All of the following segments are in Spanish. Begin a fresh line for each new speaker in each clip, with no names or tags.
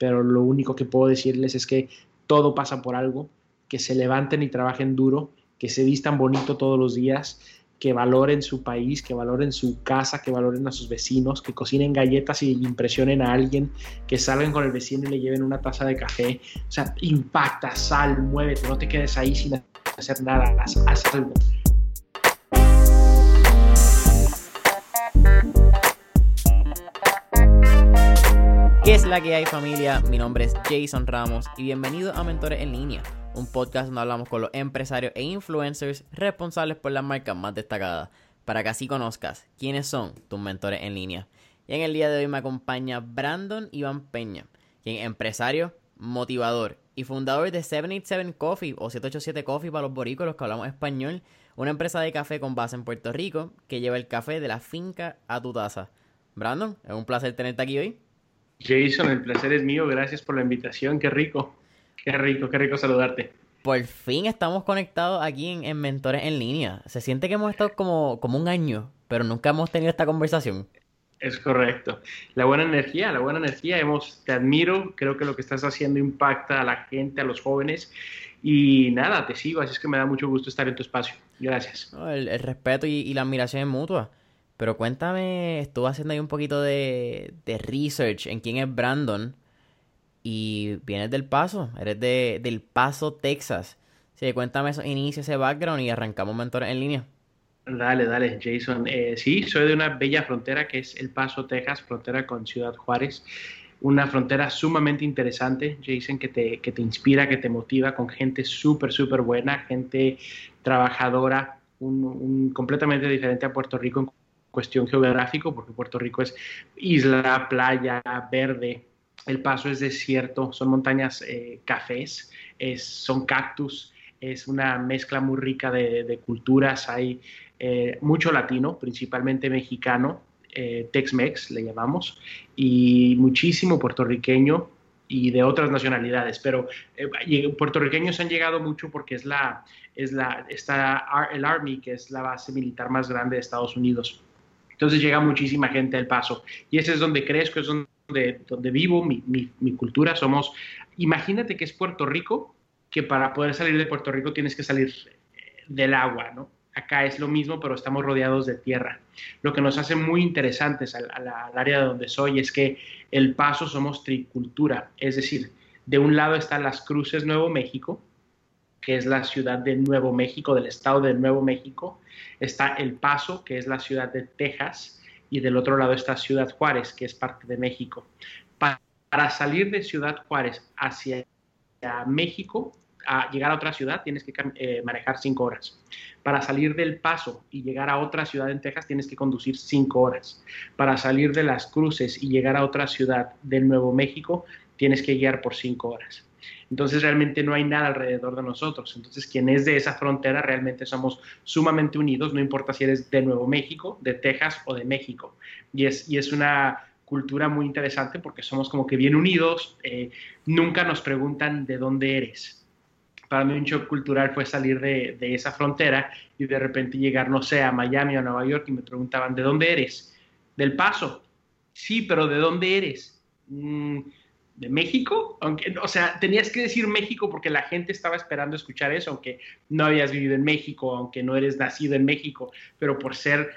pero lo único que puedo decirles es que todo pasa por algo, que se levanten y trabajen duro, que se vistan bonito todos los días, que valoren su país, que valoren su casa, que valoren a sus vecinos, que cocinen galletas y impresionen a alguien, que salgan con el vecino y le lleven una taza de café. O sea, impacta, sal, muévete, no te quedes ahí sin hacer nada, haz, haz algo.
Es la que hay familia? Mi nombre es Jason Ramos y bienvenido a Mentores en Línea, un podcast donde hablamos con los empresarios e influencers responsables por las marcas más destacadas, para que así conozcas quiénes son tus mentores en línea. Y en el día de hoy me acompaña Brandon Iván Peña, quien es empresario, motivador y fundador de 787 Coffee o 787 Coffee para los boricos, los que hablamos español, una empresa de café con base en Puerto Rico que lleva el café de la finca a tu taza. Brandon, es un placer tenerte aquí hoy.
Jason, el placer es mío. Gracias por la invitación. Qué rico. Qué rico, qué rico saludarte.
Por fin estamos conectados aquí en, Mentores en Línea. Se siente que hemos estado como, como un año, pero nunca hemos tenido esta conversación.
Es correcto. La buena energía, la buena energía. Hemos, te admiro. Creo que lo que estás haciendo impacta a la gente, a los jóvenes. Y nada, te sigo. Así es que me da mucho gusto estar en tu espacio. Gracias.
el, respeto y, y la admiración es mutua. Pero cuéntame, estuve haciendo ahí un poquito de, research en quién es Brandon. Y vienes del Paso, eres de, del Paso, Texas. Sí, cuéntame eso, inicia ese background y arrancamos mentores en línea.
Dale, dale, Jason. Eh, sí, soy de una bella frontera que es El Paso, Texas, frontera con Ciudad Juárez. Una frontera sumamente interesante, Jason, que te, que te inspira, que te motiva, con gente súper, súper buena, gente trabajadora, un, completamente diferente a Puerto Rico cuestión geográfico, porque Puerto Rico es isla, playa, verde, el paso es desierto, son montañas eh, cafés, son cactus, es una mezcla muy rica de, culturas, hay eh, mucho latino, principalmente mexicano, eh, Tex-Mex le llamamos, y muchísimo puertorriqueño y de otras nacionalidades, pero puertorriqueños han llegado mucho porque es la, es la, el Army, que es la base militar más grande de Estados Unidos. Entonces llega muchísima gente al paso. Y ese es donde crezco, es donde, donde vivo, mi, mi, cultura. Somos, imagínate que es Puerto Rico, que para poder salir de Puerto Rico tienes que salir eh, del agua, ¿no? Acá es lo mismo, pero estamos rodeados de tierra. Lo que nos hace muy interesantes al, al, área de donde soy es que el paso somos tricultura, es decir, de un lado están las cruces Nuevo México, que es la ciudad de Nuevo México, del estado de Nuevo México. Está El Paso, que es la ciudad de Texas. Y del otro lado está Ciudad Juárez, que es parte de México. Para salir de Ciudad Juárez hacia México, a llegar a otra ciudad, tienes que eh, manejar cinco horas. Para salir del Paso y llegar a otra ciudad en Texas, tienes que conducir cinco horas. Para salir de las cruces y llegar a otra ciudad de Nuevo México, tienes que guiar por cinco horas. Entonces realmente no hay nada alrededor de nosotros. Entonces quien es de esa frontera realmente somos sumamente unidos, no importa si eres de Nuevo México, de Texas o de México. Y es, y es una cultura muy interesante porque somos como que bien unidos, eh, nunca nos preguntan de dónde eres. Para mí un shock cultural fue salir de, esa frontera y de repente llegar, no sé, a Miami o a Nueva York y me preguntaban, ¿de dónde eres? Del Paso. Sí, pero ¿de dónde eres? Mm, de México, aunque, o sea, tenías que decir México porque la gente estaba esperando escuchar eso, aunque no habías vivido en México, aunque no eres nacido en México, pero por ser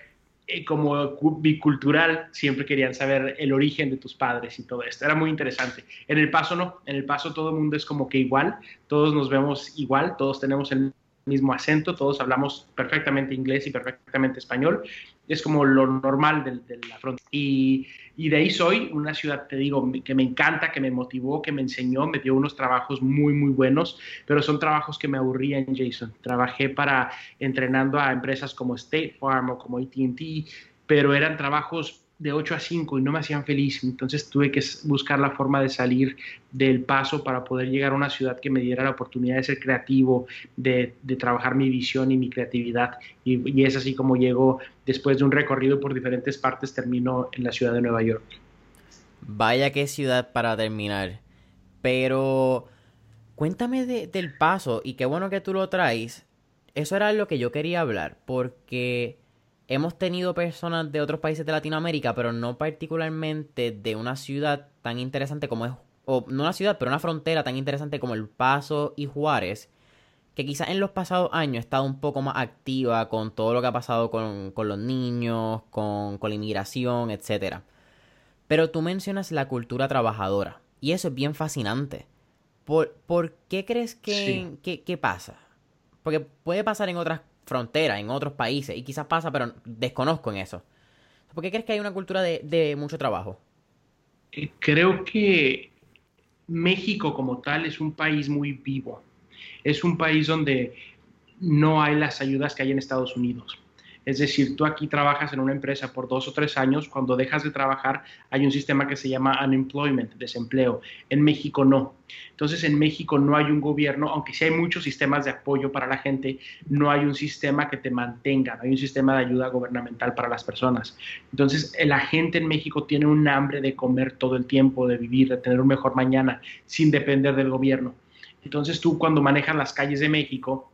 eh, como bicultural, siempre querían saber el origen de tus padres y todo esto. Era muy interesante. En el paso no, en el paso todo el mundo es como que igual, todos nos vemos igual, todos tenemos el mismo acento, todos hablamos perfectamente inglés y perfectamente español. Es como lo normal de, la frontera. Y, y, de ahí soy una ciudad, te digo, que me encanta, que me motivó, que me enseñó, me dio unos trabajos muy, muy buenos, pero son trabajos que me aburrían, Jason. Trabajé para entrenando a empresas como State Farm o como ATT, pero eran trabajos de 8 a 5 y no me hacían feliz. Entonces tuve que buscar la forma de salir del paso para poder llegar a una ciudad que me diera la oportunidad de ser creativo, de, trabajar mi visión y mi creatividad. Y, es así como llego, después de un recorrido por diferentes partes, termino en la ciudad de Nueva York.
Vaya qué ciudad para terminar. Pero cuéntame del paso y qué bueno que tú lo traes. Eso era lo que yo quería hablar, porque hemos tenido personas de otros países de Latinoamérica, pero no particularmente de una ciudad tan interesante como es o no una ciudad, pero una frontera tan interesante como El Paso y Juárez, que quizás en los pasados años ha estado un poco más activa con todo lo que ha pasado con, los niños, con, la inmigración, etc. Pero tú mencionas la cultura trabajadora, y eso es bien fascinante. ¿Por, qué crees que, que, pasa? Porque puede pasar en otras fronteras, en otros países, y quizás pasa, pero desconozco en eso. ¿Por qué crees que hay una cultura de, de mucho trabajo?
Eh, creo que México como tal es un país muy vivo. Es un país donde no hay las ayudas que hay en Estados Unidos. Es decir, tú aquí trabajas en una empresa por dos o tres años, cuando dejas de trabajar hay un sistema que se llama unemployment, desempleo. En México no. Entonces en México no hay un gobierno, aunque sí hay muchos sistemas de apoyo para la gente, no hay un sistema que te mantenga, no hay un sistema de ayuda gubernamental para las personas. Entonces la gente en México tiene un hambre de comer todo el tiempo, de vivir, de tener un mejor mañana, sin depender del gobierno. Entonces tú cuando manejas las calles de México,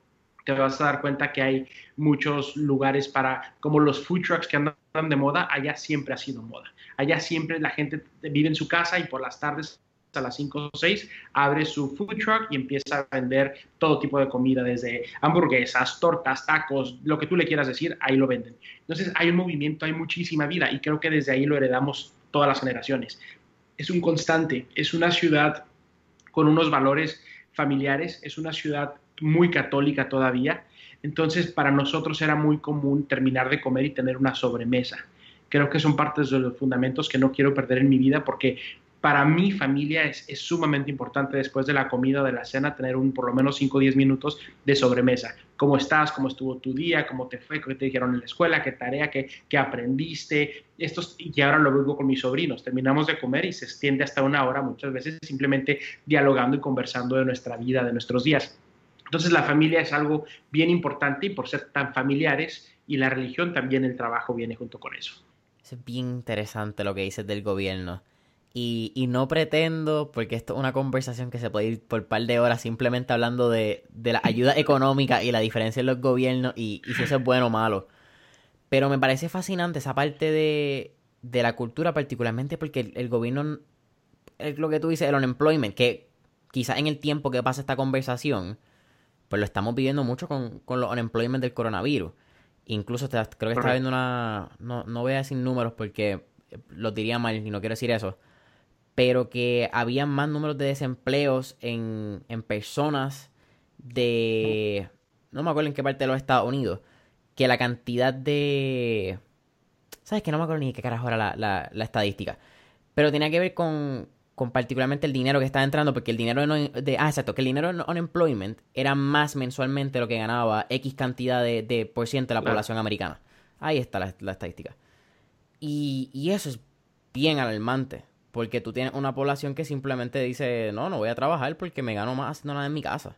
te vas a dar cuenta que hay muchos lugares para, como los food trucks que andan de moda, allá siempre ha sido moda. Allá siempre la gente vive en su casa y por las tardes a las 5 o 6 abre su food truck y empieza a vender todo tipo de comida, desde hamburguesas, tortas, tacos, lo que tú le quieras decir, ahí lo venden. Entonces hay un movimiento, hay muchísima vida y creo que desde ahí lo heredamos todas las generaciones. Es un constante, es una ciudad con unos valores familiares, es una ciudad muy católica todavía, entonces para nosotros era muy común terminar de comer y tener una sobremesa. Creo que son partes de los fundamentos que no quiero perder en mi vida porque para mi familia es, sumamente importante después de la comida o de la cena tener un por lo menos 5 o 10 minutos de sobremesa. ¿Cómo estás? ¿Cómo estuvo tu día? ¿Cómo te fue? ¿Qué te dijeron en la escuela? ¿Qué tarea? ¿Qué, qué aprendiste? Estos, y ahora lo vivo con mis sobrinos. Terminamos de comer y se extiende hasta una hora muchas veces simplemente dialogando y conversando de nuestra vida, de nuestros días. Entonces la familia es algo bien importante y por ser tan familiares y la religión también el trabajo viene junto con eso.
Es bien interesante lo que dices del gobierno. Y, no pretendo, porque esto es una conversación que se puede ir por un par de horas simplemente hablando de, la ayuda económica y la diferencia en los gobiernos y, si eso es bueno o malo. Pero me parece fascinante esa parte de, la cultura, particularmente porque el, gobierno, es lo que tú dices, el unemployment, que quizás en el tiempo que pasa esta conversación, pues lo estamos viviendo mucho con, con los unemployment del coronavirus. Incluso creo que estaba viendo una, no, no voy a decir números porque los diría mal y no quiero decir eso pero que había más números de desempleos en, personas de... No me acuerdo en qué parte de los Estados Unidos, que la cantidad de... ¿Sabes que No me acuerdo ni qué carajo era la, la, estadística. Pero tenía que ver con, con, particularmente el dinero que estaba entrando, porque el dinero de, Ah, exacto, que el dinero en unemployment era más mensualmente lo que ganaba X cantidad de, de por ciento de la población americana. Ahí está la, la estadística. Y, y eso es bien alarmante. Porque tú tienes una población que simplemente dice, no, no voy a trabajar porque me gano más haciendo nada en mi casa.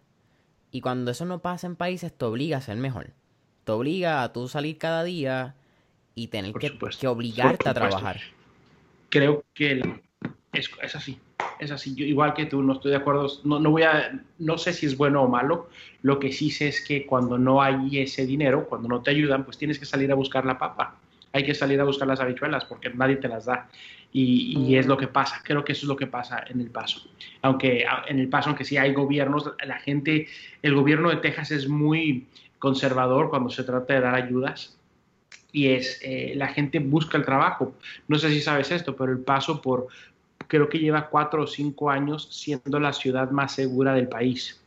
Y cuando eso no pasa en países, te obliga a ser mejor. Te obliga a tú salir cada día y tener que, obligarte a trabajar.
Creo que es, así. Es así. Yo, igual que tú, no estoy de acuerdo. No, no, voy a, no sé si es bueno o malo. Lo que sí sé es que cuando no hay ese dinero, cuando no te ayudan, pues tienes que salir a buscar la papa. Hay que salir a buscar las habichuelas porque nadie te las da. Y, es lo que pasa, creo que eso es lo que pasa en el paso. Aunque en el paso, aunque sí hay gobiernos, la gente, el gobierno de Texas es muy conservador cuando se trata de dar ayudas y es, eh, la gente busca el trabajo. No sé si sabes esto, pero el paso por, creo que lleva cuatro o cinco años siendo la ciudad más segura del país.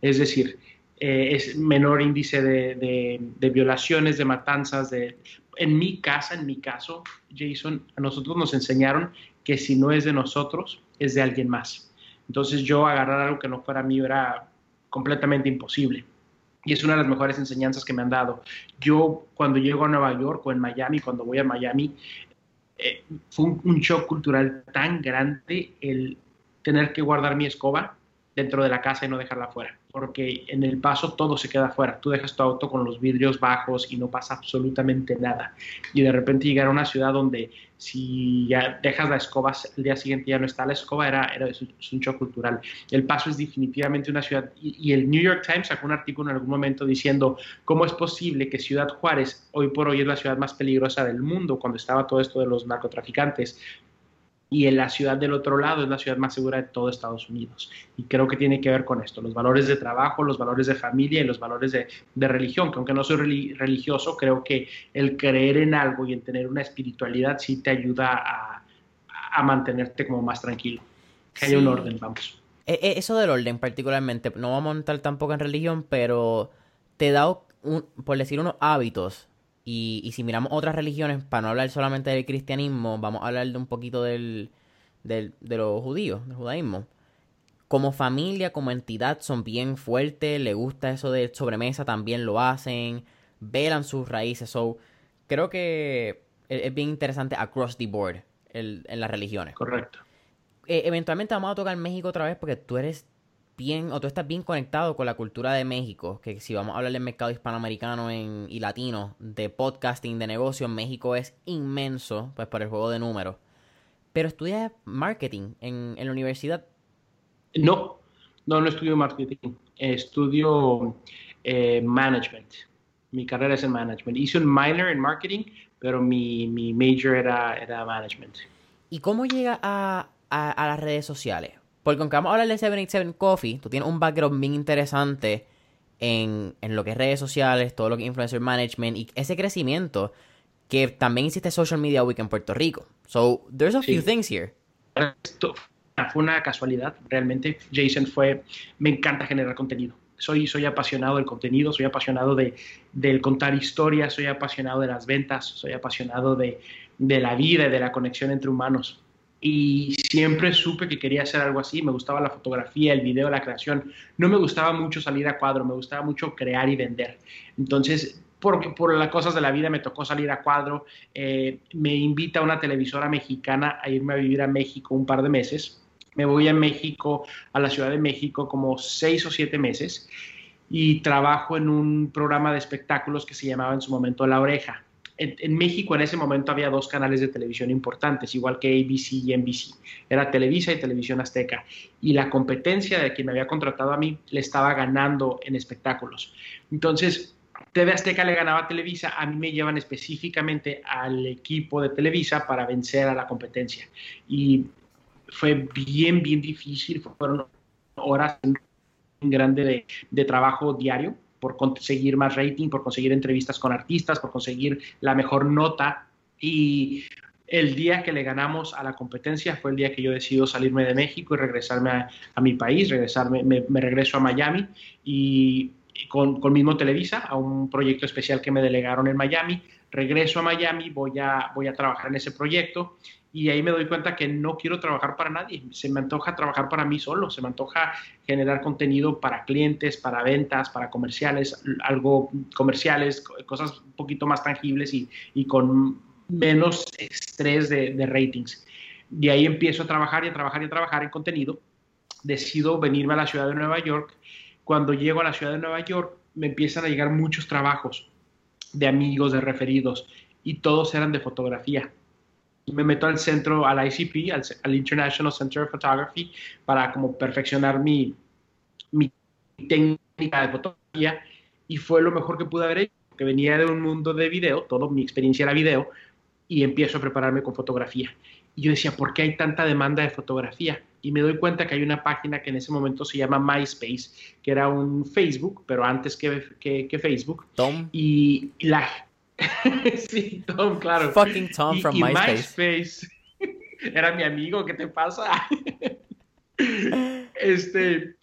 Es decir, eh, es menor índice de, de, violaciones, de matanzas, de en mi casa, en mi caso, Jason, a nosotros nos enseñaron que si no es de nosotros, es de alguien más. Entonces yo agarrar algo que no fuera mío era completamente imposible. Y es una de las mejores enseñanzas que me han dado. Yo cuando llego a Nueva York o en Miami, cuando voy a Miami, eh, fue un, un shock cultural tan grande el tener que guardar mi escoba dentro de la casa y no dejarla fuera porque en el paso todo se queda afuera. Tú dejas tu auto con los vidrios bajos y no pasa absolutamente nada. Y de repente llegar a una ciudad donde si ya dejas la escoba, el día siguiente ya no está la escoba, era, era es un shock cultural. El paso es definitivamente una ciudad, y, el New York Times sacó un artículo en algún momento diciendo cómo es posible que Ciudad Juárez hoy por hoy es la ciudad más peligrosa del mundo cuando estaba todo esto de los narcotraficantes y en la ciudad del otro lado es la ciudad más segura de todo Estados Unidos. Y creo que tiene que ver con esto, los valores de trabajo, los valores de familia y los valores de, religión, que aunque no soy religioso, creo que el creer en algo y en tener una espiritualidad sí te ayuda a, mantenerte como más tranquilo. Que haya un orden, vamos.
E, e, eso del orden particularmente, no vamos a montar tampoco en religión, pero te da, un, por decir, unos hábitos y, si miramos otras religiones, para no hablar solamente del cristianismo, vamos a hablar de un poquito del, del, de los judíos, del judaísmo. Como familia, como entidad, son bien fuertes, le gusta eso de sobremesa, también lo hacen, velan sus raíces. So, creo que es, bien interesante across the board en las religiones.
Correcto.
Eh, eventualmente vamos a tocar México otra vez porque tú eres bien, o tú estás bien conectado con la cultura de México, que si vamos a hablar del mercado hispanoamericano en, y latino, de podcasting, de negocio, México es inmenso, pues por el juego de números. Pero estudias marketing en, en la universidad.
No, no, no estudio marketing, estudio eh, management. Mi carrera es en management. Hice un minor en marketing, pero mi, mi major era, era management.
¿Y cómo llega a, a, a las redes sociales? Porque aunque vamos a hablar de 787 Coffee, tú tienes un background bien interesante en, lo que es redes sociales, todo lo que es influencer management y ese crecimiento que también hiciste Social Media Week en Puerto Rico. So, there's a few things here.
Esto fue una casualidad, realmente. Jason fue, me encanta generar contenido. Soy, soy apasionado del contenido, soy apasionado de, del contar historias, soy apasionado de las ventas, soy apasionado de, de la vida y de la conexión entre humanos y siempre supe que quería hacer algo así. Me gustaba la fotografía, el video, la creación. No me gustaba mucho salir a cuadro, me gustaba mucho crear y vender. Entonces, por, por las cosas de la vida me tocó salir a cuadro. Eh, me invita una televisora mexicana a irme a vivir a México un par de meses. Me voy a México, a la Ciudad de México, como seis o siete meses y trabajo en un programa de espectáculos que se llamaba en su momento La Oreja en, México en ese momento había dos canales de televisión importantes, igual que ABC y NBC. Era Televisa y Televisión Azteca. Y la competencia de quien me había contratado a mí le estaba ganando en espectáculos. Entonces, TV Azteca le ganaba a Televisa, a mí me llevan específicamente al equipo de Televisa para vencer a la competencia. Y fue bien, bien difícil, fueron horas grandes de, de trabajo diario por conseguir más rating, por conseguir entrevistas con artistas, por conseguir la mejor nota. Y el día que le ganamos a la competencia fue el día que yo decido salirme de México y regresarme a, mi país, regresarme, me, regreso a Miami y con, con mismo Televisa a un proyecto especial que me delegaron en Miami. Regreso a Miami, voy a, voy a trabajar en ese proyecto y ahí me doy cuenta que no quiero trabajar para nadie, se me antoja trabajar para mí solo, se me antoja generar contenido para clientes, para ventas, para comerciales, algo comerciales, cosas un poquito más tangibles y, y con menos estrés de, de, ratings. Y ahí empiezo a trabajar y a trabajar y a trabajar en contenido. Decido venirme a la ciudad de Nueva York. Cuando llego a la ciudad de Nueva York, me empiezan a llegar muchos trabajos de amigos, de referidos, y todos eran de fotografía me meto al centro, al ICP, al, International Center of Photography, para como perfeccionar mi, mi técnica de fotografía y fue lo mejor que pude haber hecho, porque venía de un mundo de video, toda mi experiencia era video, y empiezo a prepararme con fotografía. Y yo decía, ¿por qué hay tanta demanda de fotografía? Y me doy cuenta que hay una página que en ese momento se llama MySpace, que era un Facebook, pero antes que, que, Facebook.
Tom.
Y la, sí, Tom, claro.
Fucking Tom from
MySpace. Era mi amigo, ¿qué te pasa? este,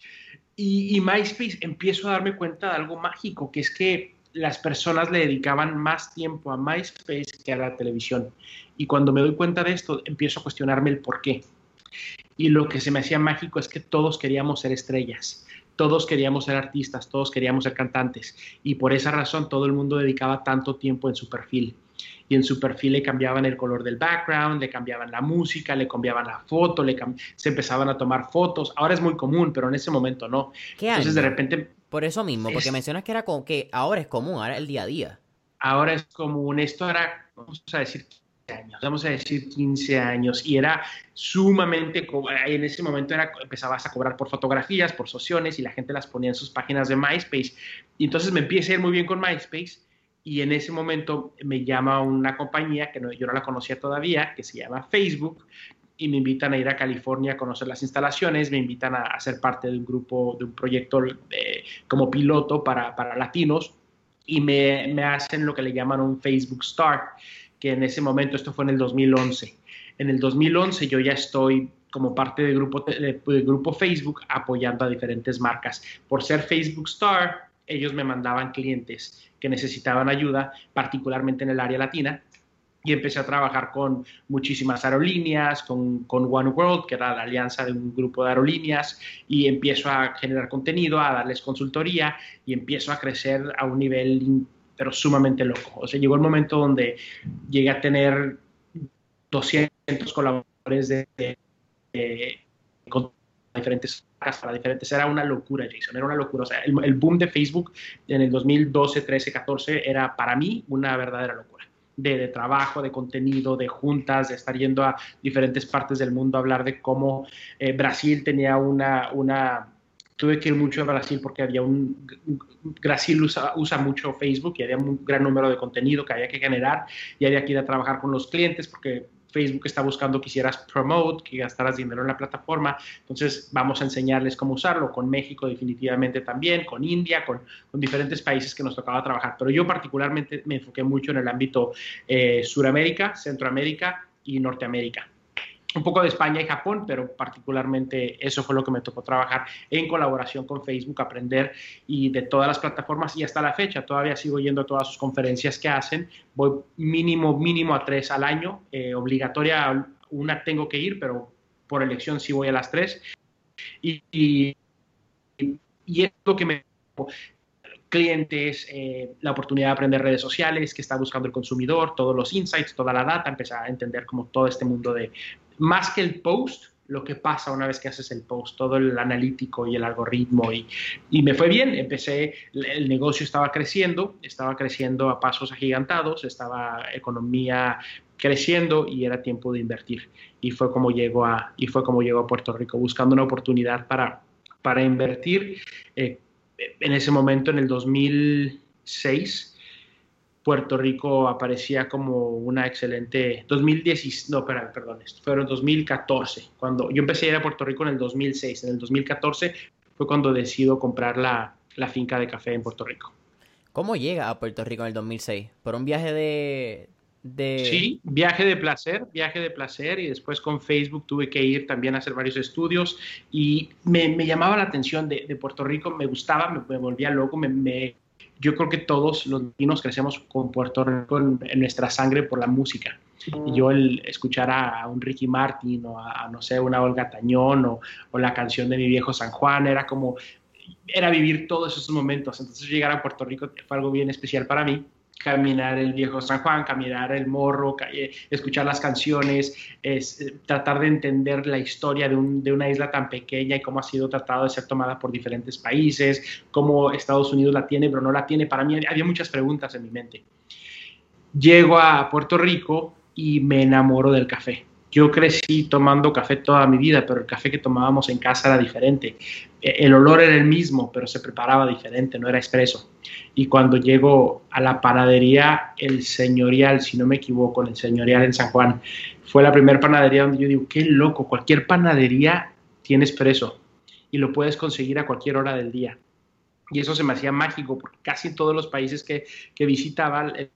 y, y, MySpace empiezo a darme cuenta de algo mágico, que es que las personas le dedicaban más tiempo a MySpace que a la televisión. Y cuando me doy cuenta de esto, empiezo a cuestionarme el por qué. Y lo que se me hacía mágico es que todos queríamos ser estrellas todos queríamos ser artistas, todos queríamos ser cantantes y por esa razón todo el mundo dedicaba tanto tiempo en su perfil. Y en su perfil le cambiaban el color del background, le cambiaban la música, le cambiaban la foto, le se empezaban a tomar fotos. Ahora es muy común, pero en ese momento no.
¿Qué Entonces de repente... Por eso mismo, porque mencionas que era como que ahora es común, ahora es el día a día.
Ahora es común, esto era, vamos a decir, años, vamos a decir 15 años, y era sumamente, en ese momento era, empezabas a cobrar por fotografías, por sociones, y la gente las ponía en sus páginas de MySpace. Y entonces me empieza a ir muy bien con MySpace, y en ese momento me llama una compañía que no, yo no la conocía todavía, que se llama Facebook, y me invitan a ir a California a conocer las instalaciones, me invitan a, ser parte de un grupo, de un proyecto como piloto para, para latinos y me, me, hacen lo que le llaman un Facebook Start, que en ese momento, esto fue en el 2011. En el 2011 yo ya estoy como parte del grupo, de, grupo Facebook apoyando a diferentes marcas. Por ser Facebook Star, ellos me mandaban clientes que necesitaban ayuda, particularmente en el área latina, y empecé a trabajar con muchísimas aerolíneas, con, con, One World, que era la alianza de un grupo de aerolíneas, y empiezo a generar contenido, a darles consultoría y empiezo a crecer a un nivel pero sumamente loco. O sea, llegó el momento donde llegué a tener 200 colaboradores de, con diferentes para diferentes. Era una locura, Jason, era una locura. O sea, el, el, boom de Facebook en el 2012, 13, 14 era para mí una verdadera locura. De, de, trabajo, de contenido, de juntas, de estar yendo a diferentes partes del mundo a hablar de cómo eh, Brasil tenía una, una, tuve que ir mucho a Brasil porque había un, Brasil usa, usa, mucho Facebook y había un gran número de contenido que había que generar y había que ir a trabajar con los clientes porque Facebook está buscando que hicieras promote, que gastaras dinero en la plataforma. Entonces vamos a enseñarles cómo usarlo. Con México definitivamente también, con India, con, con diferentes países que nos tocaba trabajar. Pero yo particularmente me enfoqué mucho en el ámbito eh, Suramérica, Centroamérica y Norteamérica un poco de España y Japón, pero particularmente eso fue lo que me tocó trabajar en colaboración con Facebook, aprender y de todas las plataformas. Y hasta la fecha todavía sigo yendo a todas sus conferencias que hacen, voy mínimo, mínimo a tres al año, eh, obligatoria una tengo que ir, pero por elección sí voy a las tres. Y, y, y es lo que me clientes, eh, la oportunidad de aprender redes sociales, que está buscando el consumidor, todos los insights, toda la data, empezar a entender como todo este mundo de, más que el post, lo que pasa una vez que haces el post, todo el analítico y el algoritmo. Y, y, me fue bien, empecé, el negocio estaba creciendo, estaba creciendo a pasos agigantados, estaba economía creciendo y era tiempo de invertir. Y fue como llegó a, y fue como llegó a Puerto Rico, buscando una oportunidad para, para invertir. Eh, en ese momento, en el 2006, Puerto Rico aparecía como una excelente 2010, no, perdón, perdón, fueron 2014, cuando yo empecé a ir a Puerto Rico en el 2006, en el 2014 fue cuando decido comprar la, la finca de café en Puerto Rico.
¿Cómo llega a Puerto Rico en el 2006? ¿Por un viaje de, de...
Sí, viaje de placer, viaje de placer y después con Facebook tuve que ir también a hacer varios estudios y me, me llamaba la atención de, de, Puerto Rico, me gustaba, me, me volvía loco, me, me, yo creo que todos los niños crecemos con Puerto Rico en, nuestra sangre por la música. Y yo el escuchar a, un Ricky Martin o a, no sé, una Olga Tañón o, o, la canción de mi viejo San Juan, era como, era vivir todos esos momentos. Entonces llegar a Puerto Rico fue algo bien especial para mí caminar el viejo San Juan, caminar el morro, eh, escuchar las canciones, es, eh, tratar de entender la historia de, un, de, una isla tan pequeña y cómo ha sido tratado de ser tomada por diferentes países, cómo Estados Unidos la tiene, pero no la tiene. Para mí había muchas preguntas en mi mente. Llego a Puerto Rico y me enamoro del café. Yo crecí tomando café toda mi vida, pero el café que tomábamos en casa era diferente. E, el olor era el mismo, pero se preparaba diferente, no era expreso. Y cuando llego a la panadería El Señorial, si no me equivoco, el Señorial en San Juan, fue la primera panadería donde yo digo, qué loco, cualquier panadería tiene expreso y lo puedes conseguir a cualquier hora del día. Y eso se me hacía mágico, porque casi en todos los países que, que visitaba el,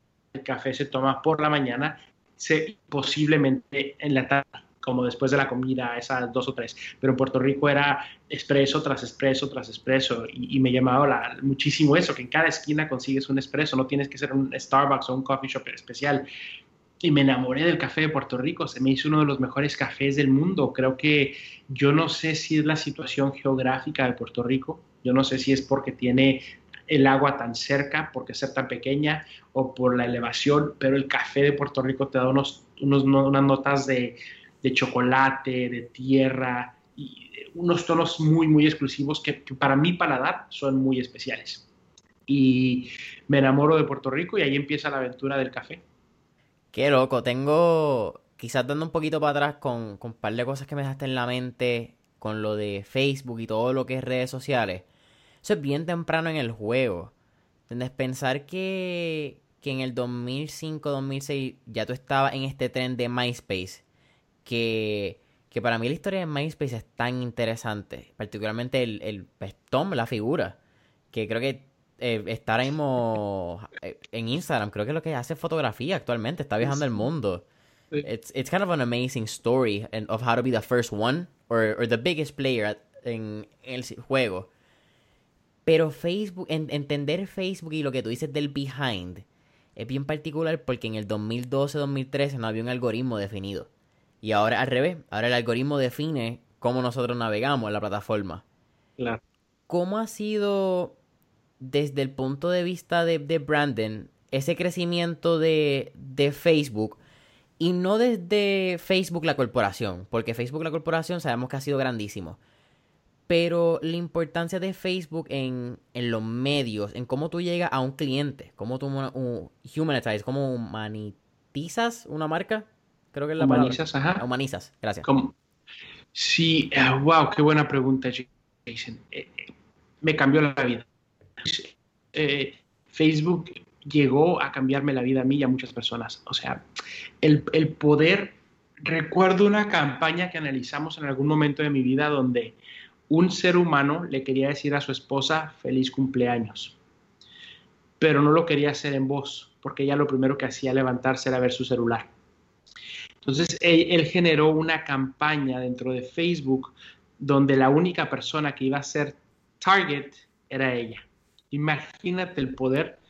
café se toma por la mañana se, posiblemente en la tarde, como después de la comida, esas dos o tres. Pero en Puerto Rico era expreso tras expreso tras expreso y, me llamaba la, muchísimo eso, que en cada esquina consigues un expreso, no tienes que ser un Starbucks o un coffee shop especial. Y me enamoré del café de Puerto Rico, se me hizo uno de los mejores cafés del mundo. Creo que yo no sé si es la situación geográfica de Puerto Rico, yo no sé si es porque tiene el agua tan cerca, porque ser tan pequeña, o por la elevación, pero el café de Puerto Rico te da unos, unos unas notas de, de, chocolate, de tierra, y unos tonos muy, muy exclusivos que, que para mi paladar son muy especiales. Y me enamoro de Puerto Rico y ahí empieza la aventura del café.
Qué loco, tengo quizás dando un poquito para atrás con, con un par de cosas que me dejaste en la mente con lo de Facebook y todo lo que es redes sociales. Eso es bien temprano en el juego. ¿Entendés? Pensar que, que en el 2005, 2006 ya tú estabas en este tren de MySpace. Que que para mí la historia de MySpace es tan interesante, particularmente el, el pues, Tom, la figura, que creo que eh, está ahora mismo eh, en Instagram, creo que es lo que hace fotografía actualmente, está viajando el mundo. It's, it's kind of an amazing story of how to be the first one or, or the biggest player en, el juego. Pero Facebook, entender Facebook y lo que tú dices del behind es bien particular porque en el 2012-2013 no había un algoritmo definido. Y ahora al revés, ahora el algoritmo define cómo nosotros navegamos en la plataforma.
Claro.
¿Cómo ha sido desde el punto de vista de, Brandon ese crecimiento de, de Facebook? Y no desde Facebook la corporación, porque Facebook la corporación sabemos que ha sido grandísimo. Pero la importancia de Facebook en, en los medios, en cómo tú llegas a un cliente, cómo tú uh, humanizas, cómo humanizas una marca, creo que es la
humanizas, Ajá.
Humanizas, gracias.
Sí, wow, eh, qué buena pregunta, Jason. Eh, eh, me cambió la vida. Facebook llegó a cambiarme la vida a mí y a muchas personas. O sea, el, el, poder, recuerdo una campaña que analizamos en algún momento de mi vida donde un ser humano le quería decir a su esposa feliz cumpleaños, pero no lo quería hacer en voz, porque ella lo primero que hacía levantarse era ver su celular. Entonces, él, generó una campaña dentro de Facebook donde la única persona que iba a ser target era ella. Imagínate el poder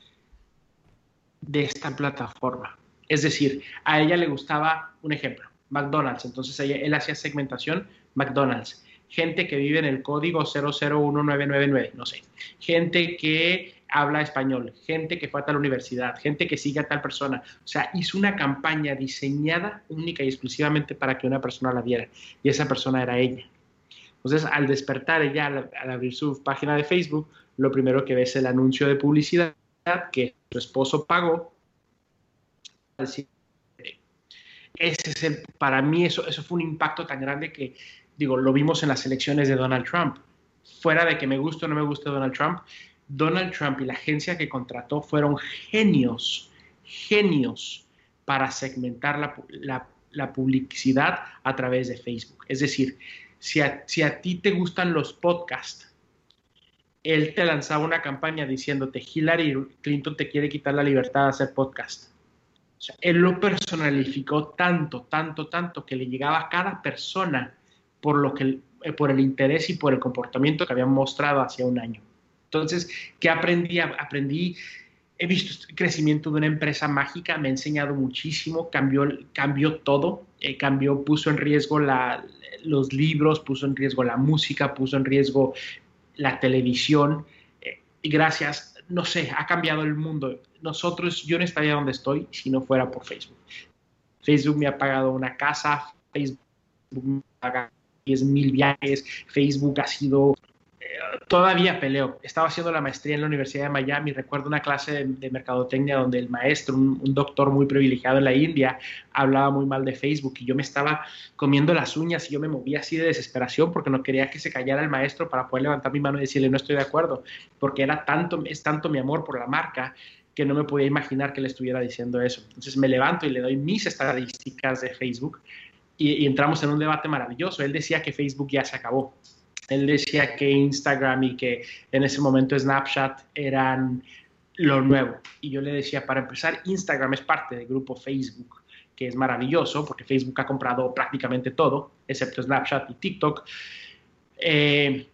de esta plataforma. Es decir, a ella le gustaba, un ejemplo, McDonald's. Entonces él hacía segmentación McDonald's. Gente que vive en el código 001999, no sé. Gente que habla español, gente que fue a tal universidad, gente que sigue a tal persona. O sea, hizo una campaña diseñada única y exclusivamente para que una persona la viera. Y esa persona era ella. Entonces, al despertar ella, al, abrir su página de Facebook, lo primero que ve es el anuncio de publicidad que su esposo pagó. Ese es el, para mí eso, eso fue un impacto tan grande que, digo, lo vimos en las elecciones de Donald Trump. Fuera de que me guste o no me guste Donald Trump, Donald Trump y la agencia que contrató fueron genios, genios para segmentar la, publicidad a través de Facebook. Es decir, si a, si a ti te gustan los podcasts, él te lanzaba una campaña diciéndote, Hillary Clinton te quiere quitar la libertad de hacer podcast. O sea, él lo personalificó tanto, tanto, tanto que le llegaba a cada persona por, lo que, eh, por el interés y por el comportamiento que habían mostrado hace un año. Entonces, ¿qué aprendí? Aprendí, he visto el crecimiento de una empresa mágica, me ha enseñado muchísimo, cambió, cambió todo, eh, cambió, puso en riesgo los libros, puso en riesgo la música, puso en riesgo la televisión. Eh, y gracias, no sé, ha cambiado el mundo. Nosotros, yo no estaría donde estoy si no fuera por Facebook. Facebook me ha pagado una casa, Facebook me ha pagado 10 mil viajes, Facebook ha sido todavía peleo. Estaba haciendo la maestría en la Universidad de Miami. Recuerdo una clase de, mercadotecnia donde el maestro, un, doctor muy privilegiado en la India, hablaba muy mal de Facebook y yo me estaba comiendo las uñas y yo me movía así de desesperación porque no quería que se callara el maestro para poder levantar mi mano y decirle no estoy de acuerdo, porque era tanto, es tanto mi amor por la marca que no me podía imaginar que le estuviera diciendo eso. Entonces me levanto y le doy mis estadísticas de Facebook y entramos en un debate maravilloso. Él decía que Facebook ya se acabó él decía que Instagram y que en ese momento Snapchat eran lo nuevo. Y yo le decía, para empezar, Instagram es parte del grupo Facebook, que es maravilloso porque Facebook ha comprado prácticamente todo, excepto Snapchat y TikTok. Eh,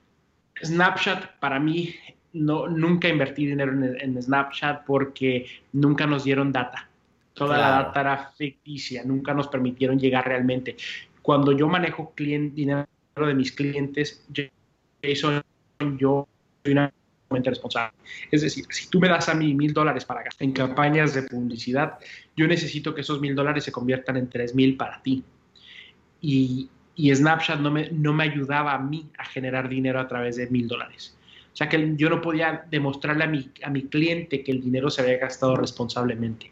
Snapchat para mí no, nunca invertí dinero en, Snapchat porque nunca nos dieron data. Toda la data era ficticia, nunca nos permitieron llegar realmente. Cuando yo manejo cliente, dinero de mis clientes, yo yo soy una responsable. Es decir, si tú me das a mí mil dólares para gastar en campañas de publicidad, yo necesito que esos mil dólares se conviertan en tres mil para ti. Y, y, Snapchat no me, no me ayudaba a mí a generar dinero a través de mil dólares. O sea que yo no podía demostrarle a mi, a mi cliente que el dinero se había gastado responsablemente.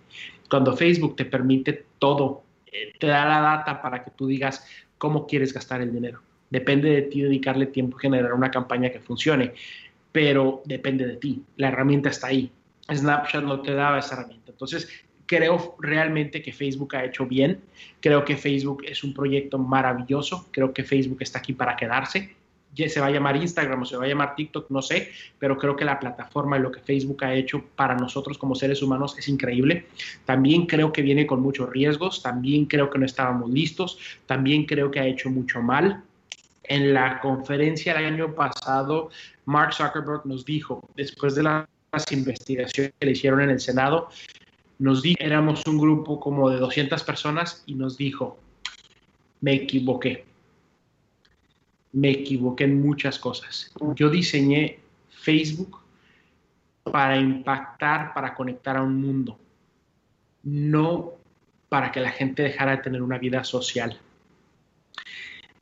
Cuando Facebook te permite todo, eh, te da la data para que tú digas cómo quieres gastar el dinero. Depende de ti dedicarle tiempo y generar una campaña que funcione, pero depende de ti. La herramienta está ahí. Snapchat no te daba esa herramienta. Entonces, creo realmente que Facebook ha hecho bien. Creo que Facebook es un proyecto maravilloso. Creo que Facebook está aquí para quedarse. Se va a llamar Instagram o se va a llamar TikTok, no sé, pero creo que la plataforma y lo que Facebook ha hecho para nosotros como seres humanos es increíble. También creo que viene con muchos riesgos, también creo que no estábamos listos, también creo que ha hecho mucho mal. En la conferencia el año pasado, Mark Zuckerberg nos dijo, después de las investigaciones que le hicieron en el Senado, nos dijo, éramos un grupo como de 200 personas y nos dijo, me equivoqué. Me equivoqué en muchas cosas. Yo diseñé Facebook para impactar, para conectar a un mundo, no para que la gente dejara de tener una vida social.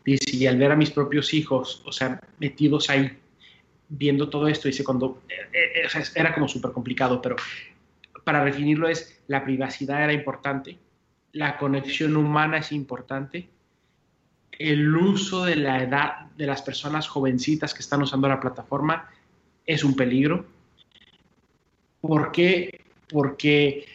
Dice, y al ver a mis propios hijos, o sea, metidos ahí, viendo todo esto, dice, cuando, eh, eh, era como súper complicado, pero para definirlo es, la privacidad era importante, la conexión humana es importante, el uso de la edad de las personas jovencitas que están usando la plataforma es un peligro. ¿Por qué? Porque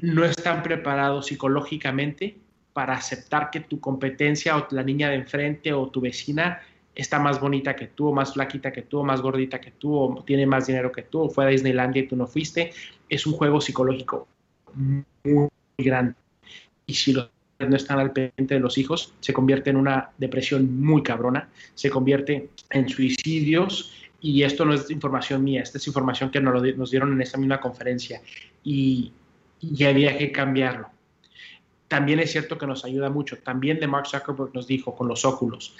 no están preparados psicológicamente para aceptar que tu competencia o la niña de enfrente o tu vecina está más bonita que tú, o más flaquita que tú, o más gordita que tú, o tiene más dinero que tú, o fue a Disneylandia y tú no fuiste, es un juego psicológico muy grande. Y si los no están al pendiente de los hijos, se convierte en una depresión muy cabrona, se convierte en suicidios y esto no es información mía, esta es información que nos, nos dieron en esa misma conferencia y, y había que cambiarlo también es cierto que nos ayuda mucho. También de Mark Zuckerberg nos dijo con los óculos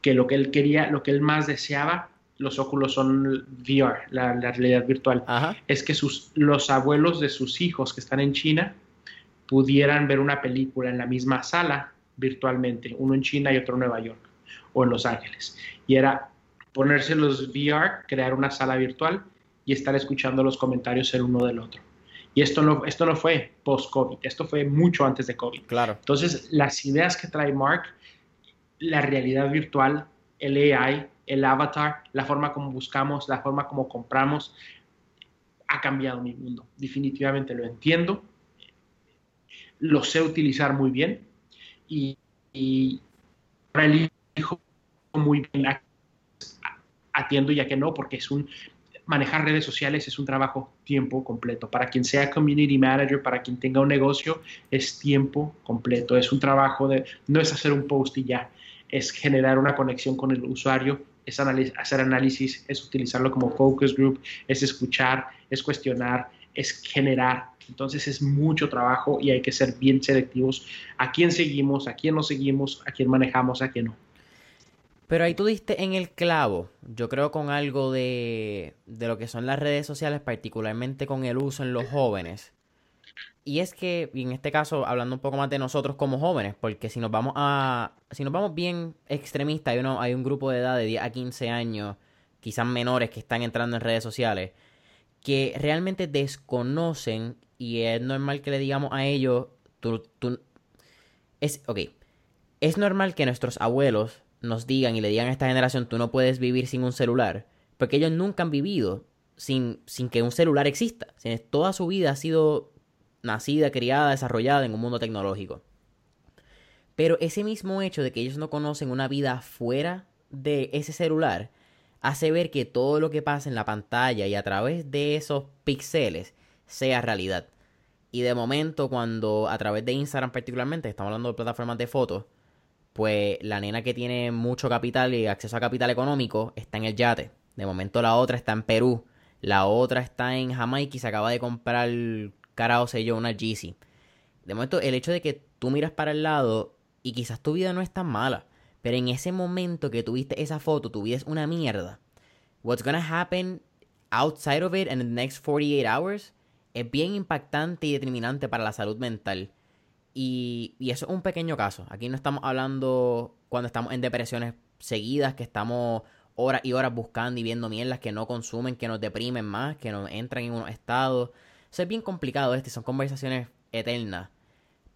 que lo que él quería, lo que él más deseaba, los óculos son VR, la, realidad virtual, es que sus, los abuelos de sus hijos que están en China pudieran ver una película en la misma sala virtualmente, uno en China y otro en Nueva York o en Los Ángeles. Y era ponerse los VR, crear una sala virtual y estar escuchando los comentarios el uno del otro. Y esto no, esto no fue post-COVID, esto fue mucho antes de COVID.
Claro.
Entonces, las ideas que trae Mark, la realidad virtual, el AI, el avatar, la forma como buscamos, la forma como compramos, ha cambiado mi mundo. Definitivamente lo entiendo, lo sé utilizar muy bien y, y elijo muy bien atiendo ya que no, porque es un manejar redes sociales es un trabajo tiempo completo. Para quien sea community manager, para quien tenga un negocio, es tiempo completo. Es un trabajo de, no es hacer un post y ya, es generar una conexión con el usuario, es hacer análisis, es utilizarlo como focus group, es escuchar, es cuestionar, es generar. Entonces es mucho trabajo y hay que ser bien selectivos a quién seguimos, a quién no seguimos, a quién manejamos, a quién no.
Pero ahí tú diste en el clavo, yo creo con algo de, de lo que son las redes sociales, particularmente con el uso en los jóvenes. Y es que, y en este caso, hablando un poco más de nosotros como jóvenes, porque si nos vamos a. Si nos vamos bien extremistas, hay, uno, hay un grupo de edad de 10 a 15 años, quizás menores, que están entrando en redes sociales, que realmente desconocen, y es normal que le digamos a ellos. Tú, tú, es. Ok. Es normal que nuestros abuelos nos digan y le digan a esta generación, tú no puedes vivir sin un celular, porque ellos nunca han vivido sin, sin que un celular exista. Toda su vida ha sido nacida, criada, desarrollada en un mundo tecnológico. Pero ese mismo hecho de que ellos no conocen una vida fuera de ese celular hace ver que todo lo que pasa en la pantalla y a través de esos píxeles sea realidad. Y de momento, cuando a través de Instagram particularmente, estamos hablando de plataformas de fotos, pues la nena que tiene mucho capital y acceso a capital económico está en el yate. De momento la otra está en Perú. La otra está en Jamaica y se acaba de comprar, cara o sé yo, una Yeezy. De momento, el hecho de que tú miras para el lado y quizás tu vida no es tan mala, pero en ese momento que tuviste esa foto, tu una mierda. What's gonna happen outside of it in the next 48 hours es bien impactante y determinante para la salud mental. Y, eso es un pequeño caso. Aquí no estamos hablando cuando estamos en depresiones seguidas, que estamos horas y horas buscando y viendo mierdas que no consumen, que nos deprimen más, que nos entran en unos estados. Eso es bien complicado este, son conversaciones eternas.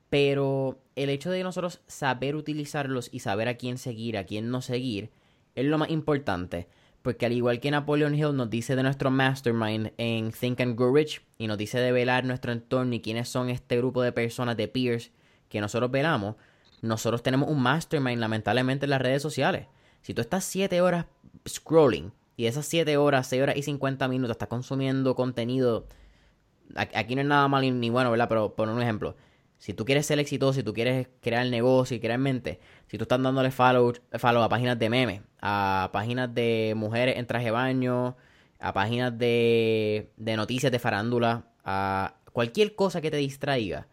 Pero el hecho de nosotros saber utilizarlos y saber a quién seguir, a quién no seguir, es lo más importante. Porque al igual que Napoleon Hill nos dice de nuestro mastermind en Think and Grow Rich y nos dice de velar nuestro entorno y quiénes son este grupo de personas, de peers que nosotros velamos, nosotros tenemos un mastermind lamentablemente en las redes sociales. Si tú estás 7 horas scrolling y esas 7 horas, 6 horas y 50 minutos estás consumiendo contenido, aquí no es nada malo ni bueno, ¿verdad? Pero por un ejemplo, si tú quieres ser exitoso, si tú quieres crear negocio y crear mente, si tú estás dándole follow, follow a páginas de memes, a páginas de mujeres en traje de baño, a páginas de, de noticias de farándula, a cualquier cosa que te distraiga,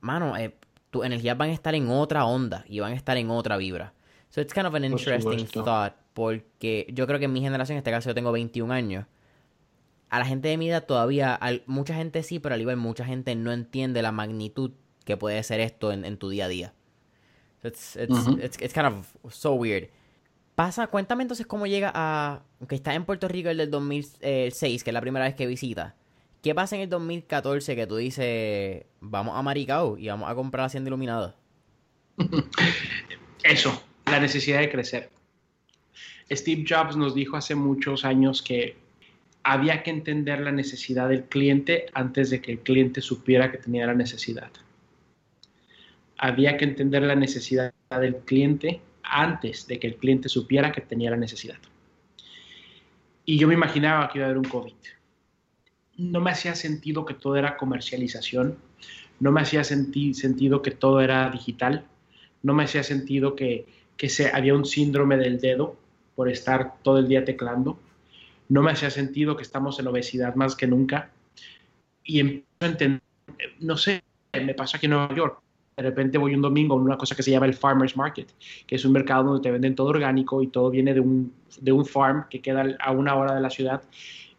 mano, eh, tus energías van a estar en otra onda y van a estar en otra vibra. So it's kind of an interesting thought porque yo creo que en mi generación, en este caso yo tengo 21 años, a la gente de mi edad todavía, mucha gente sí, pero al igual mucha gente no entiende la magnitud que puede ser esto en, tu día a día. It's, it's, kind of so weird. Pasa, cuéntame entonces cómo llega a, que está en Puerto Rico el del 2006, que es la primera vez que visita. ¿Qué pasa en el 2014 que tú dices, vamos a Maricao y vamos a comprar Hacienda Iluminada?
Eso, la necesidad de crecer. Steve Jobs nos dijo hace muchos años que había que entender la necesidad del cliente antes de que el cliente supiera que tenía la necesidad. Había que entender la necesidad del cliente antes de que el cliente supiera que tenía la necesidad. Y yo me imaginaba que iba a haber un COVID. No me hacía sentido que todo era comercialización, no me hacía sentido que todo era digital, no me hacía sentido que, que se, había un síndrome del dedo por estar todo el día teclando no me hacía sentido que estamos en obesidad más que nunca. Y empiezo a entender, no sé, me pasa aquí en Nueva York. De repente voy un domingo a una cosa que se llama el Farmer's Market, que es un mercado donde te venden todo orgánico y todo viene de un, de un farm que queda a una hora de la ciudad.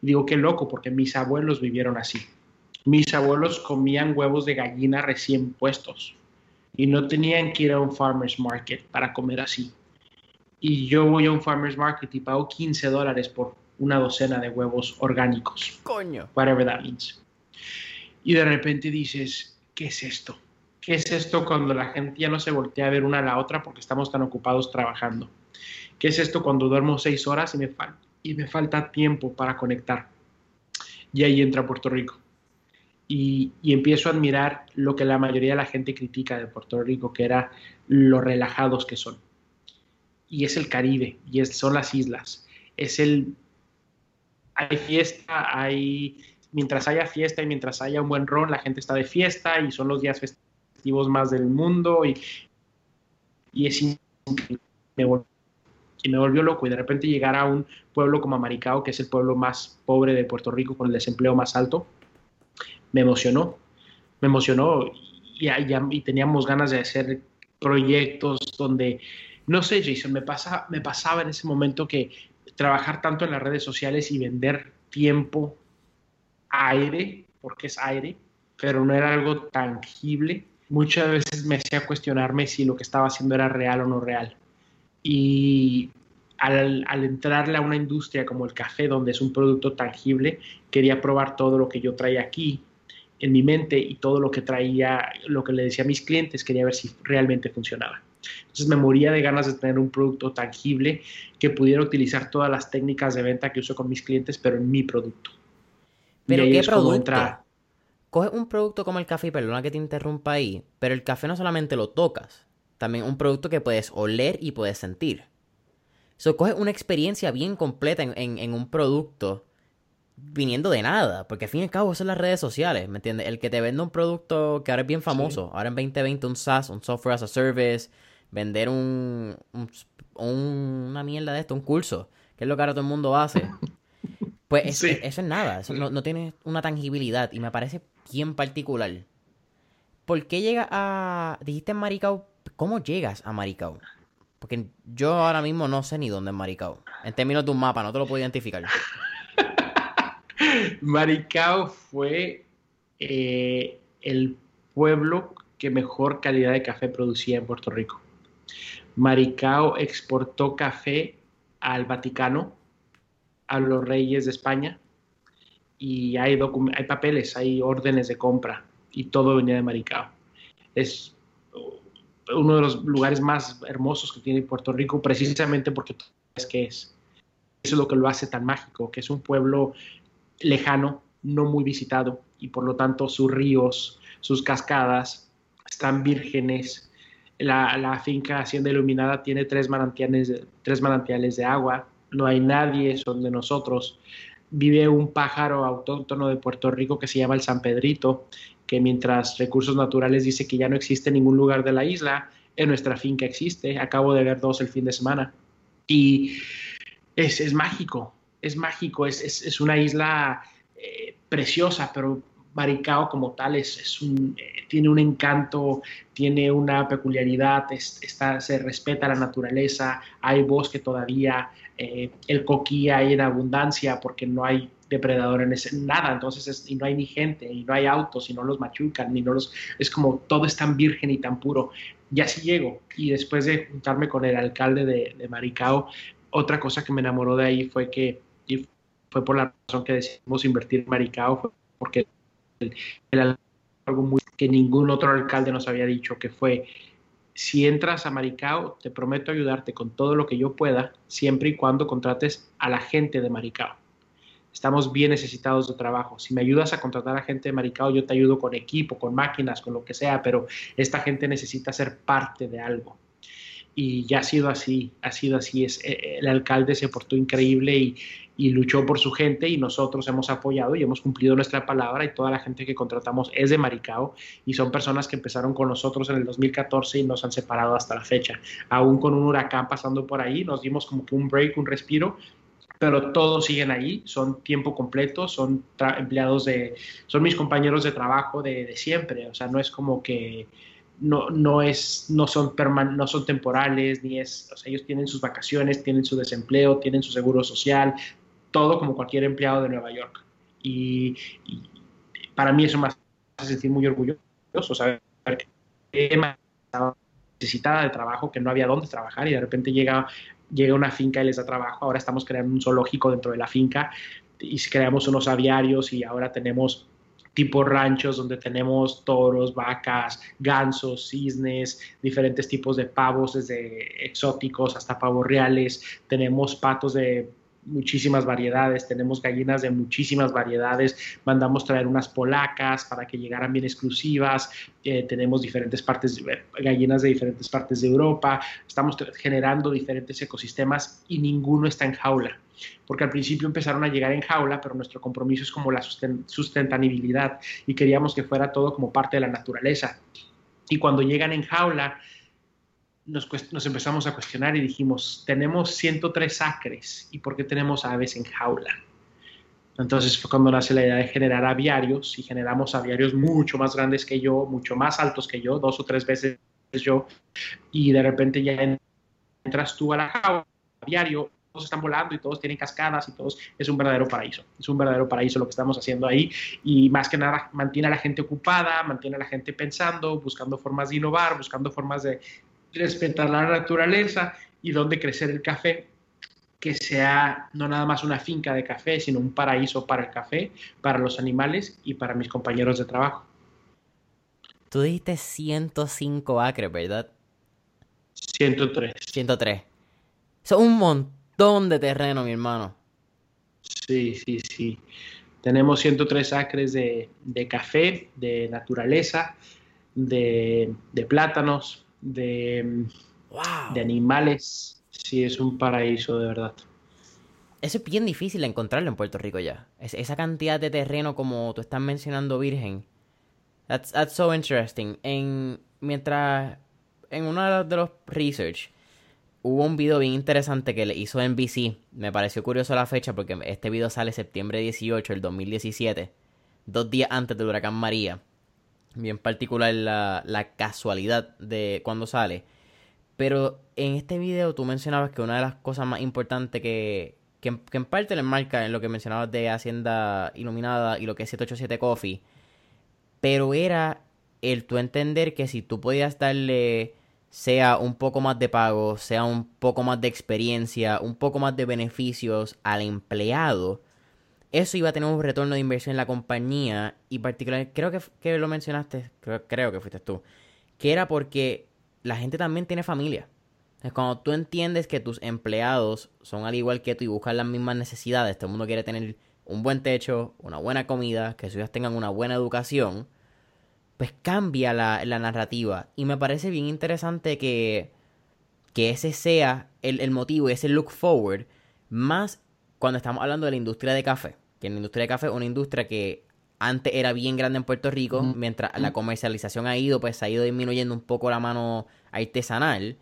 Y digo, qué loco, porque mis abuelos vivieron así. Mis abuelos comían huevos de gallina recién puestos y no tenían que ir a un Farmer's Market para comer así. Y yo voy a un Farmer's Market y pago 15 dólares por una docena de huevos orgánicos.
Coño.
Whatever that means. Y de repente dices, ¿qué es esto? ¿Qué es esto cuando la gente ya no se voltea a ver una a la otra porque estamos tan ocupados trabajando? ¿Qué es esto cuando duermo seis horas y me, y me falta tiempo para conectar? Y ahí entra Puerto Rico. Y, y, empiezo a admirar lo que la mayoría de la gente critica de Puerto Rico, que era lo relajados que son. Y es el Caribe, y es, son las islas. Es el hay fiesta, hay, mientras haya fiesta y mientras haya un buen ron, la gente está de fiesta y son los días festivos más del mundo y, y es me volvió, y me volvió loco y de repente llegar a un pueblo como Maricao, que es el pueblo más pobre de Puerto Rico con el desempleo más alto, me emocionó, me emocionó y, y teníamos ganas de hacer proyectos donde, no sé, Jason, me, pasa, me pasaba en ese momento que trabajar tanto en las redes sociales y vender tiempo aire, porque es aire, pero no era algo tangible. Muchas veces me hacía cuestionarme si lo que estaba haciendo era real o no real. Y al, al, entrarle a una industria como el café, donde es un producto tangible, quería probar todo lo que yo traía aquí en mi mente y todo lo que traía, lo que le decía a mis clientes, quería ver si realmente funcionaba. Entonces me moría de ganas de tener un producto tangible que pudiera utilizar todas las técnicas de venta que uso con mis clientes, pero en mi producto.
¿Pero qué producto? Coge un producto como el café, perdona que te interrumpa ahí, pero el café no solamente lo tocas, también un producto que puedes oler y puedes sentir. Eso coge una experiencia bien completa en, un producto viniendo de nada, porque al fin y al cabo son las redes sociales, ¿me entiendes? El que te vende un producto que ahora es bien famoso, ahora en 2020 un SaaS, un Software as a Service, vender un, una mierda de esto, un curso, que es lo que ahora todo el mundo hace. Pues eso es nada, eso no, tiene una tangibilidad y me parece bien particular. ¿Por qué llega a... Dijiste en Maricao, ¿cómo llegas a Maricao? Porque yo ahora mismo no sé ni dónde es Maricao. En términos de un mapa, no te lo puedo identificar.
Maricao fue eh, el pueblo que mejor calidad de café producía en Puerto Rico. Maricao exportó café al Vaticano, a los reyes de España, y hay, hay papeles, hay órdenes de compra, y todo venía de Maricao. Es uno de los lugares más hermosos que tiene Puerto Rico, precisamente porque es que es. es lo que lo hace tan mágico, que es un pueblo lejano, no muy visitado, y por lo tanto sus ríos, sus cascadas están vírgenes. La, finca Hacienda Iluminada tiene tres manantiales, tres manantiales de agua, no hay nadie, son de nosotros. Vive un pájaro autóctono de Puerto Rico que se llama el San Pedrito, que mientras Recursos Naturales dice que ya no existe en ningún lugar de la isla, en nuestra finca existe. Acabo de ver dos el fin de semana. Y es, es mágico, es mágico, es, es, es una isla eh, preciosa, pero Maricao como tal es, un, eh, tiene un encanto, tiene una peculiaridad, está, se respeta la naturaleza, hay bosque todavía, eh, el coquí hay en abundancia porque no hay depredador en nada, entonces y no hay ni gente, y no hay autos, y no los machucan, ni no los, es como todo es tan virgen y tan puro. Y así llego, y después de juntarme con el alcalde de, de Maricao, otra cosa que me enamoró de ahí fue que, y fue por la razón que decidimos invertir en Maricao, fue porque el, algo que ningún otro alcalde nos había dicho, que fue, si entras a Maricao, te prometo ayudarte con todo lo que yo pueda, siempre y cuando contrates a la gente de Maricao. Estamos bien necesitados de trabajo. Si me ayudas a contratar a gente de Maricao, yo te ayudo con equipo, con máquinas, con lo que sea, pero esta gente necesita ser parte de algo y ya ha sido así, ha sido así. Es, eh, el alcalde se portó increíble y, y, luchó por su gente y nosotros hemos apoyado y hemos cumplido nuestra palabra y toda la gente que contratamos es de Maricao y son personas que empezaron con nosotros en el 2014 y nos han separado hasta la fecha. Aún con un huracán pasando por ahí, nos dimos como que un break, un respiro pero todos siguen ahí, son tiempo completo, son empleados de, son mis compañeros de trabajo de, de siempre, o sea, no es como que no, no, es, no, son no son temporales, ni es, o sea, ellos tienen sus vacaciones, tienen su desempleo, tienen su seguro social, todo como cualquier empleado de Nueva York. Y, para mí eso me hace sentir muy orgulloso, saber que estaba necesitada de trabajo, que no había dónde trabajar y de repente llega, llega una finca y les da trabajo. Ahora estamos creando un zoológico dentro de la finca y creamos unos aviarios y ahora tenemos tipo ranchos donde tenemos toros, vacas, gansos, cisnes, diferentes tipos de pavos, desde exóticos hasta pavos reales. Tenemos patos de muchísimas variedades, tenemos gallinas de muchísimas variedades, mandamos traer unas polacas para que llegaran bien exclusivas, eh, tenemos diferentes partes, gallinas de diferentes partes de Europa, estamos generando diferentes ecosistemas y ninguno está en jaula porque al principio empezaron a llegar en jaula, pero nuestro compromiso es como la sustentabilidad y queríamos que fuera todo como parte de la naturaleza. Y cuando llegan en jaula, nos, nos, empezamos a cuestionar y dijimos, tenemos 103 acres, ¿y por qué tenemos aves en jaula? Entonces fue cuando nace la idea de generar aviarios y generamos aviarios mucho más grandes que yo, mucho más altos que yo, dos o tres veces yo, y de repente ya entras tú a la jaula, aviario, todos están volando y todos tienen cascadas y todos, es un verdadero paraíso, es un verdadero paraíso lo que estamos haciendo ahí y más que nada mantiene a la gente ocupada, mantiene a la gente pensando, buscando formas de innovar, buscando formas de respetar la naturaleza y donde crecer el café, que sea no nada más una finca de café, sino un paraíso para el café, para los animales y para mis compañeros de trabajo.
Tú dijiste 105 acres, ¿verdad?
103.
103. Son un montón de terreno, mi hermano.
Sí, sí, sí. Tenemos 103 acres de, café, de naturaleza, de, plátanos, de, de animales. Sí, es un paraíso de verdad.
Eso es bien difícil de encontrarlo en Puerto Rico ya. esa cantidad de terreno como tú estás mencionando virgen. That's, that's so interesting. En, mientras en uno de los research hubo un video bien interesante que le hizo NBC. Me pareció curioso la fecha porque este video sale septiembre 18 del 2017, dos días antes del huracán María. Bien particular la, la casualidad de cuando sale. Pero en este video tú mencionabas que una de las cosas más importantes que, que, en parte le marca en lo que mencionabas de Hacienda Iluminada y lo que es 787 Coffee, pero era el tú entender que si tú podías darle sea un poco más de pago, sea un poco más de experiencia, un poco más de beneficios al empleado, eso iba a tener un retorno de inversión en la compañía y particular, creo que, que lo mencionaste, creo, creo, que fuiste tú, que era porque la gente también tiene familia. Es cuando tú entiendes que tus empleados son al igual que tú y buscan las mismas necesidades, todo el mundo quiere tener un buen techo, una buena comida, que sus hijos tengan una buena educación, pues cambia la, narrativa. Y me parece bien interesante que, que ese sea el, el motivo ese look forward, más cuando estamos hablando de la industria de café. Que la industria de café es una industria que antes era bien grande en Puerto Rico, mientras la comercialización ha ido, pues ha ido disminuyendo un poco la mano artesanal.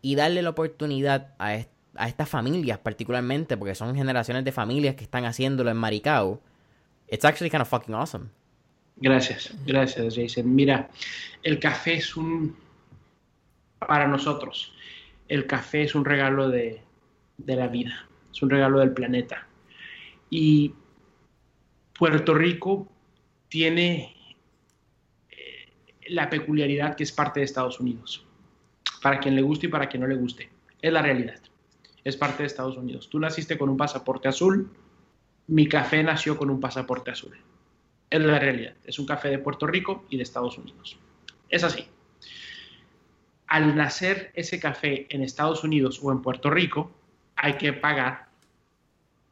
Y darle la oportunidad a, a estas familias particularmente, porque son generaciones de familias que están haciéndolo en Maricao. It's actually kind of fucking awesome.
Gracias, gracias Jason. Mira, el café es un, para nosotros, el café es un regalo de, de la vida, es un regalo del planeta. Y Puerto Rico tiene eh, la peculiaridad que es parte de Estados Unidos. Para quien le guste y para quien no le guste. Es la realidad. Es parte de Estados Unidos. Tú naciste con un pasaporte azul. Mi café nació con un pasaporte azul. Es la realidad. Es un café de Puerto Rico y de Estados Unidos. Es así. Al nacer ese café en Estados Unidos o en Puerto Rico, hay que pagar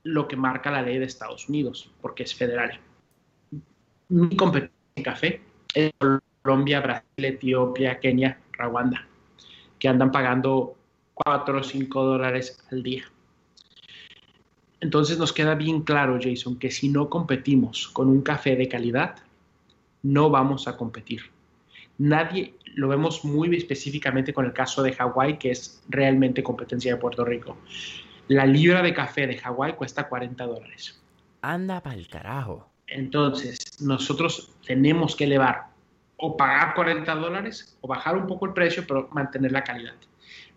lo que marca la ley de Estados Unidos, porque es federal. Mi competencia en café es Colombia, Brasil, Etiopía, Kenia, Rwanda, que andan pagando 4 o 5 dólares al día. Entonces nos queda bien claro, Jason, que si no competimos con un café de calidad, no vamos a competir. Nadie, lo vemos muy específicamente con el caso de Hawái, que es realmente competencia de Puerto Rico. La libra de café de Hawái cuesta 40 dólares.
Anda para el carajo.
Entonces, nosotros tenemos que elevar o pagar 40 dólares o bajar un poco el precio, pero mantener la calidad.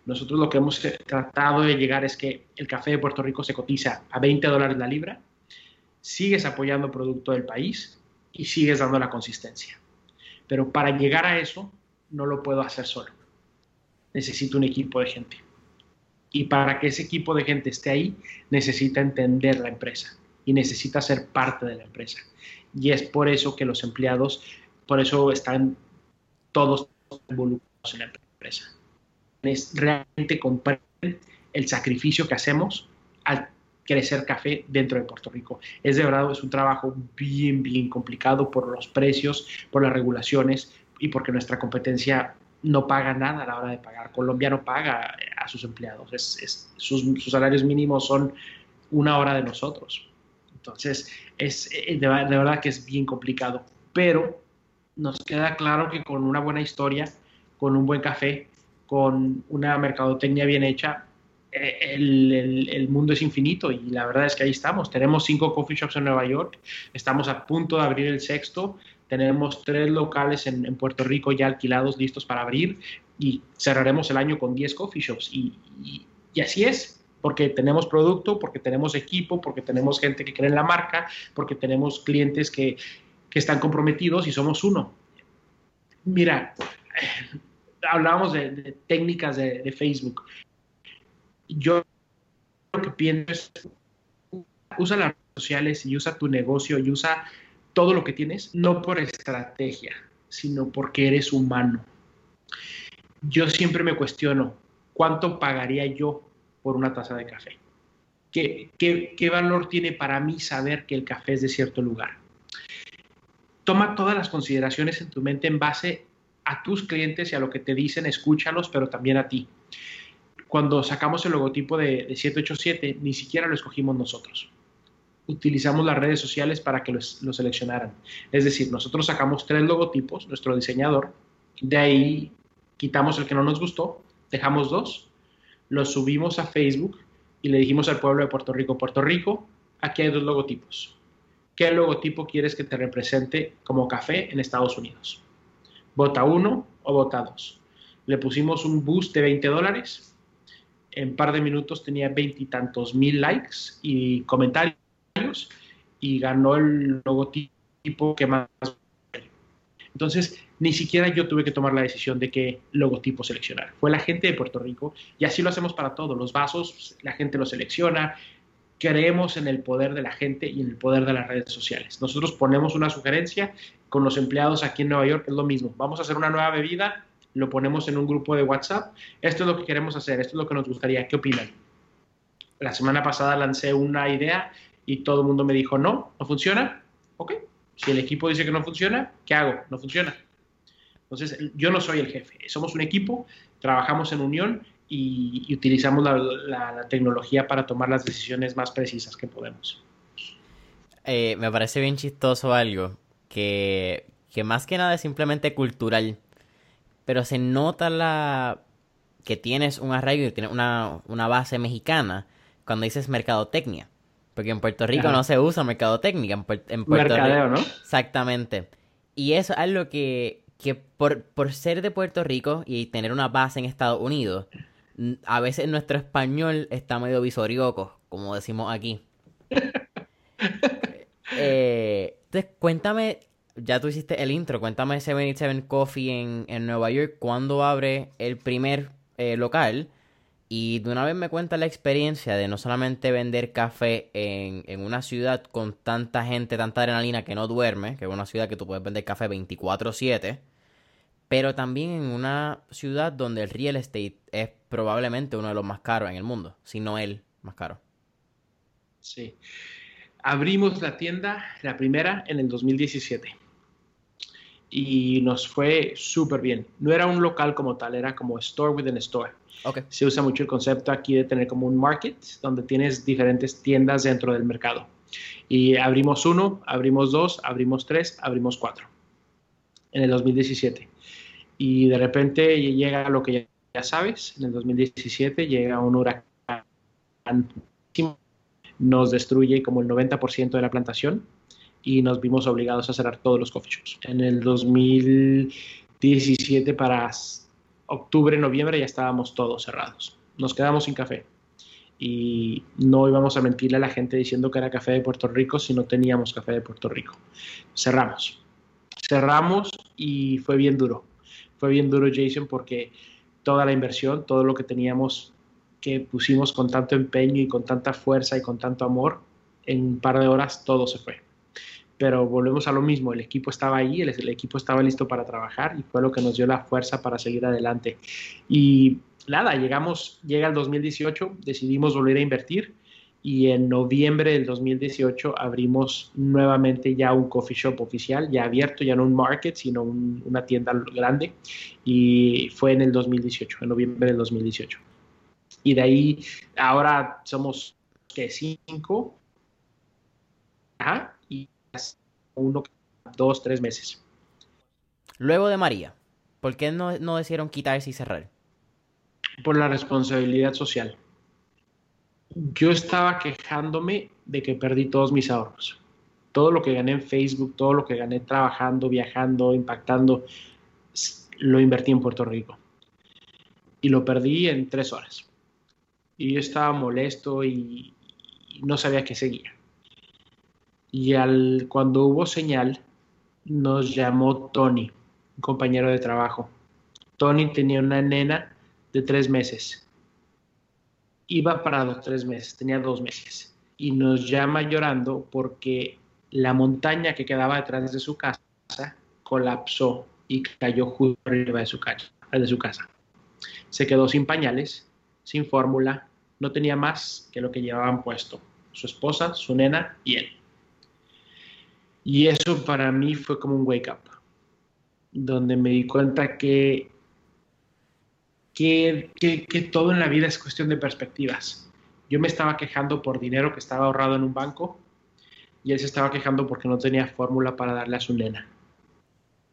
Nosotros lo que hemos tratado de llegar es que el café de Puerto Rico se cotiza a 20 dólares la libra, sigues apoyando el producto del país y sigues dando la consistencia. Pero para llegar a eso, no lo puedo hacer solo. Necesito un equipo de gente. Y para que ese equipo de gente esté ahí, necesita entender la empresa y necesita ser parte de la empresa. Y es por eso que los empleados, por eso están todos involucrados en la empresa. Es realmente comprenden el sacrificio que hacemos al crecer café dentro de Puerto Rico. Es de verdad, es un trabajo bien, bien complicado por los precios, por las regulaciones y porque nuestra competencia no paga nada a la hora de pagar. Colombia no paga a sus empleados. Es, sus, salarios mínimos son una hora de nosotros. Entonces, es eh, de, verdad que es bien complicado. Pero nos queda claro que con una buena historia, con un buen café, con una mercadotecnia bien hecha, eh, el, mundo es infinito y la verdad es que ahí estamos. Tenemos cinco coffee shops en Nueva York, estamos a punto de abrir el sexto, tenemos tres locales en, Puerto Rico ya alquilados, listos para abrir y cerraremos el año con 10 coffee shops. Y, así es, porque tenemos producto, porque tenemos equipo, porque tenemos gente que cree en la marca, porque tenemos clientes que, están comprometidos y somos uno. Mira, hablábamos de, técnicas de, Facebook. Yo lo que pienso es, usa las redes sociales y usa tu negocio y usa todo lo que tienes, no por estrategia, sino porque eres humano. Yo siempre me cuestiono, ¿cuánto pagaría yo por una taza de café? ¿Qué, qué, valor tiene para mí saber que el café es de cierto lugar? Toma todas las consideraciones en tu mente en base a tus clientes y a lo que te dicen, escúchalos, pero también a ti. Cuando sacamos el logotipo de, de 787, ni siquiera lo escogimos nosotros utilizamos las redes sociales para que lo seleccionaran. Es decir, nosotros sacamos tres logotipos, nuestro diseñador, de ahí quitamos el que no nos gustó, dejamos dos, los subimos a Facebook y le dijimos al pueblo de Puerto Rico, Puerto Rico, aquí hay dos logotipos. ¿Qué logotipo quieres que te represente como café en Estados Unidos? ¿Vota uno o vota dos? Le pusimos un boost de 20 dólares. En par de minutos tenía veintitantos mil likes y comentarios y ganó el logotipo que más. Entonces, ni siquiera yo tuve que tomar la decisión de qué logotipo seleccionar. Fue la gente de Puerto Rico y así lo hacemos para todos. Los vasos, la gente los selecciona. Creemos en el poder de la gente y en el poder de las redes sociales. Nosotros ponemos una sugerencia con los empleados aquí en Nueva York, es lo mismo. Vamos a hacer una nueva bebida, lo ponemos en un grupo de WhatsApp, esto es lo que queremos hacer, esto es lo que nos gustaría, ¿qué opinan? La semana pasada lancé una idea y todo el mundo me dijo, no, no funciona, ok, si el equipo dice que no funciona, ¿qué hago? No funciona. Entonces, yo no soy el jefe, somos un equipo, trabajamos en unión y, utilizamos la, tecnología para tomar las decisiones más precisas que podemos.
Eh, me parece bien chistoso algo, que, que más que nada es simplemente cultural, pero se nota la que tienes un arraigo y tienes una, una base mexicana cuando dices mercadotecnia. Porque en Puerto Rico no se usa mercadotecnia. En, en Puerto
Mercadeo, ¿no?
Exactamente. Y eso es algo que, que por, por ser de Puerto Rico y tener una base en Estados Unidos, a veces nuestro español está medio visorioco, como decimos aquí. eh, entonces, cuéntame, ya tú hiciste el intro, cuéntame 77 Coffee en, en Nueva York, ¿cuándo abre el primer eh, local? Y de una vez me cuenta la experiencia de no solamente vender café en, en, una ciudad con tanta gente, tanta adrenalina que no duerme, que es una ciudad que tú puedes vender café 24/7, pero también en una ciudad donde el real estate es probablemente uno de los más caros en el mundo, si no el más caro.
Sí. Abrimos la tienda, la primera, en el 2017. Y nos fue súper bien. No era un local como tal, era como store within store. Okay. Se usa mucho el concepto aquí de tener como un market, donde tienes diferentes tiendas dentro del mercado. Y abrimos uno, abrimos dos, abrimos tres, abrimos cuatro. En el 2017 y de repente llega lo que ya, sabes, en el 2017 llega un huracán, nos destruye como el 90% de la plantación y nos vimos obligados a cerrar todos los coffee shops. En el 2017 para octubre, noviembre ya estábamos todos cerrados. Nos quedamos sin café y no íbamos a mentirle a la gente diciendo que era café de Puerto Rico si no teníamos café de Puerto Rico. Cerramos. Cerramos y fue bien duro fue bien duro Jason porque toda la inversión, todo lo que teníamos que pusimos con tanto empeño y con tanta fuerza y con tanto amor, en un par de horas todo se fue. Pero volvemos a lo mismo, el equipo estaba ahí, el, el equipo estaba listo para trabajar y fue lo que nos dio la fuerza para seguir adelante. Y nada, llegamos, llega el 2018, decidimos volver a invertir y en noviembre del 2018 abrimos nuevamente ya un coffee shop oficial, ya abierto, ya no un market, sino una tienda grande y fue en el 2018, en noviembre del 2018. Y de ahí ahora somos que cinco ajá, uno, dos, tres meses.
Luego de María, ¿por qué no, no decidieron quitarse y cerrar?
Por la responsabilidad social yo estaba quejándome de que perdí todos mis ahorros. Todo lo que gané en Facebook, todo lo que gané trabajando, viajando, impactando, lo invertí en Puerto Rico. Y lo perdí en tres horas. Y yo estaba molesto y, no sabía qué seguía. Y al, cuando hubo señal, nos llamó Tony, un compañero de trabajo. Tony tenía una nena de tres meses iba para los tres meses, tenía dos meses, y nos llama llorando porque la montaña que quedaba detrás de su casa colapsó y cayó justo arriba de su, de su casa. Se quedó sin pañales, sin fórmula, no tenía más que lo que llevaban puesto, su esposa, su nena y él. Y eso para mí fue como un wake up, donde me di cuenta que que, todo en la vida es cuestión de perspectivas. Yo me estaba quejando por dinero que estaba ahorrado en un banco y él se estaba quejando porque no tenía fórmula para darle a su nena.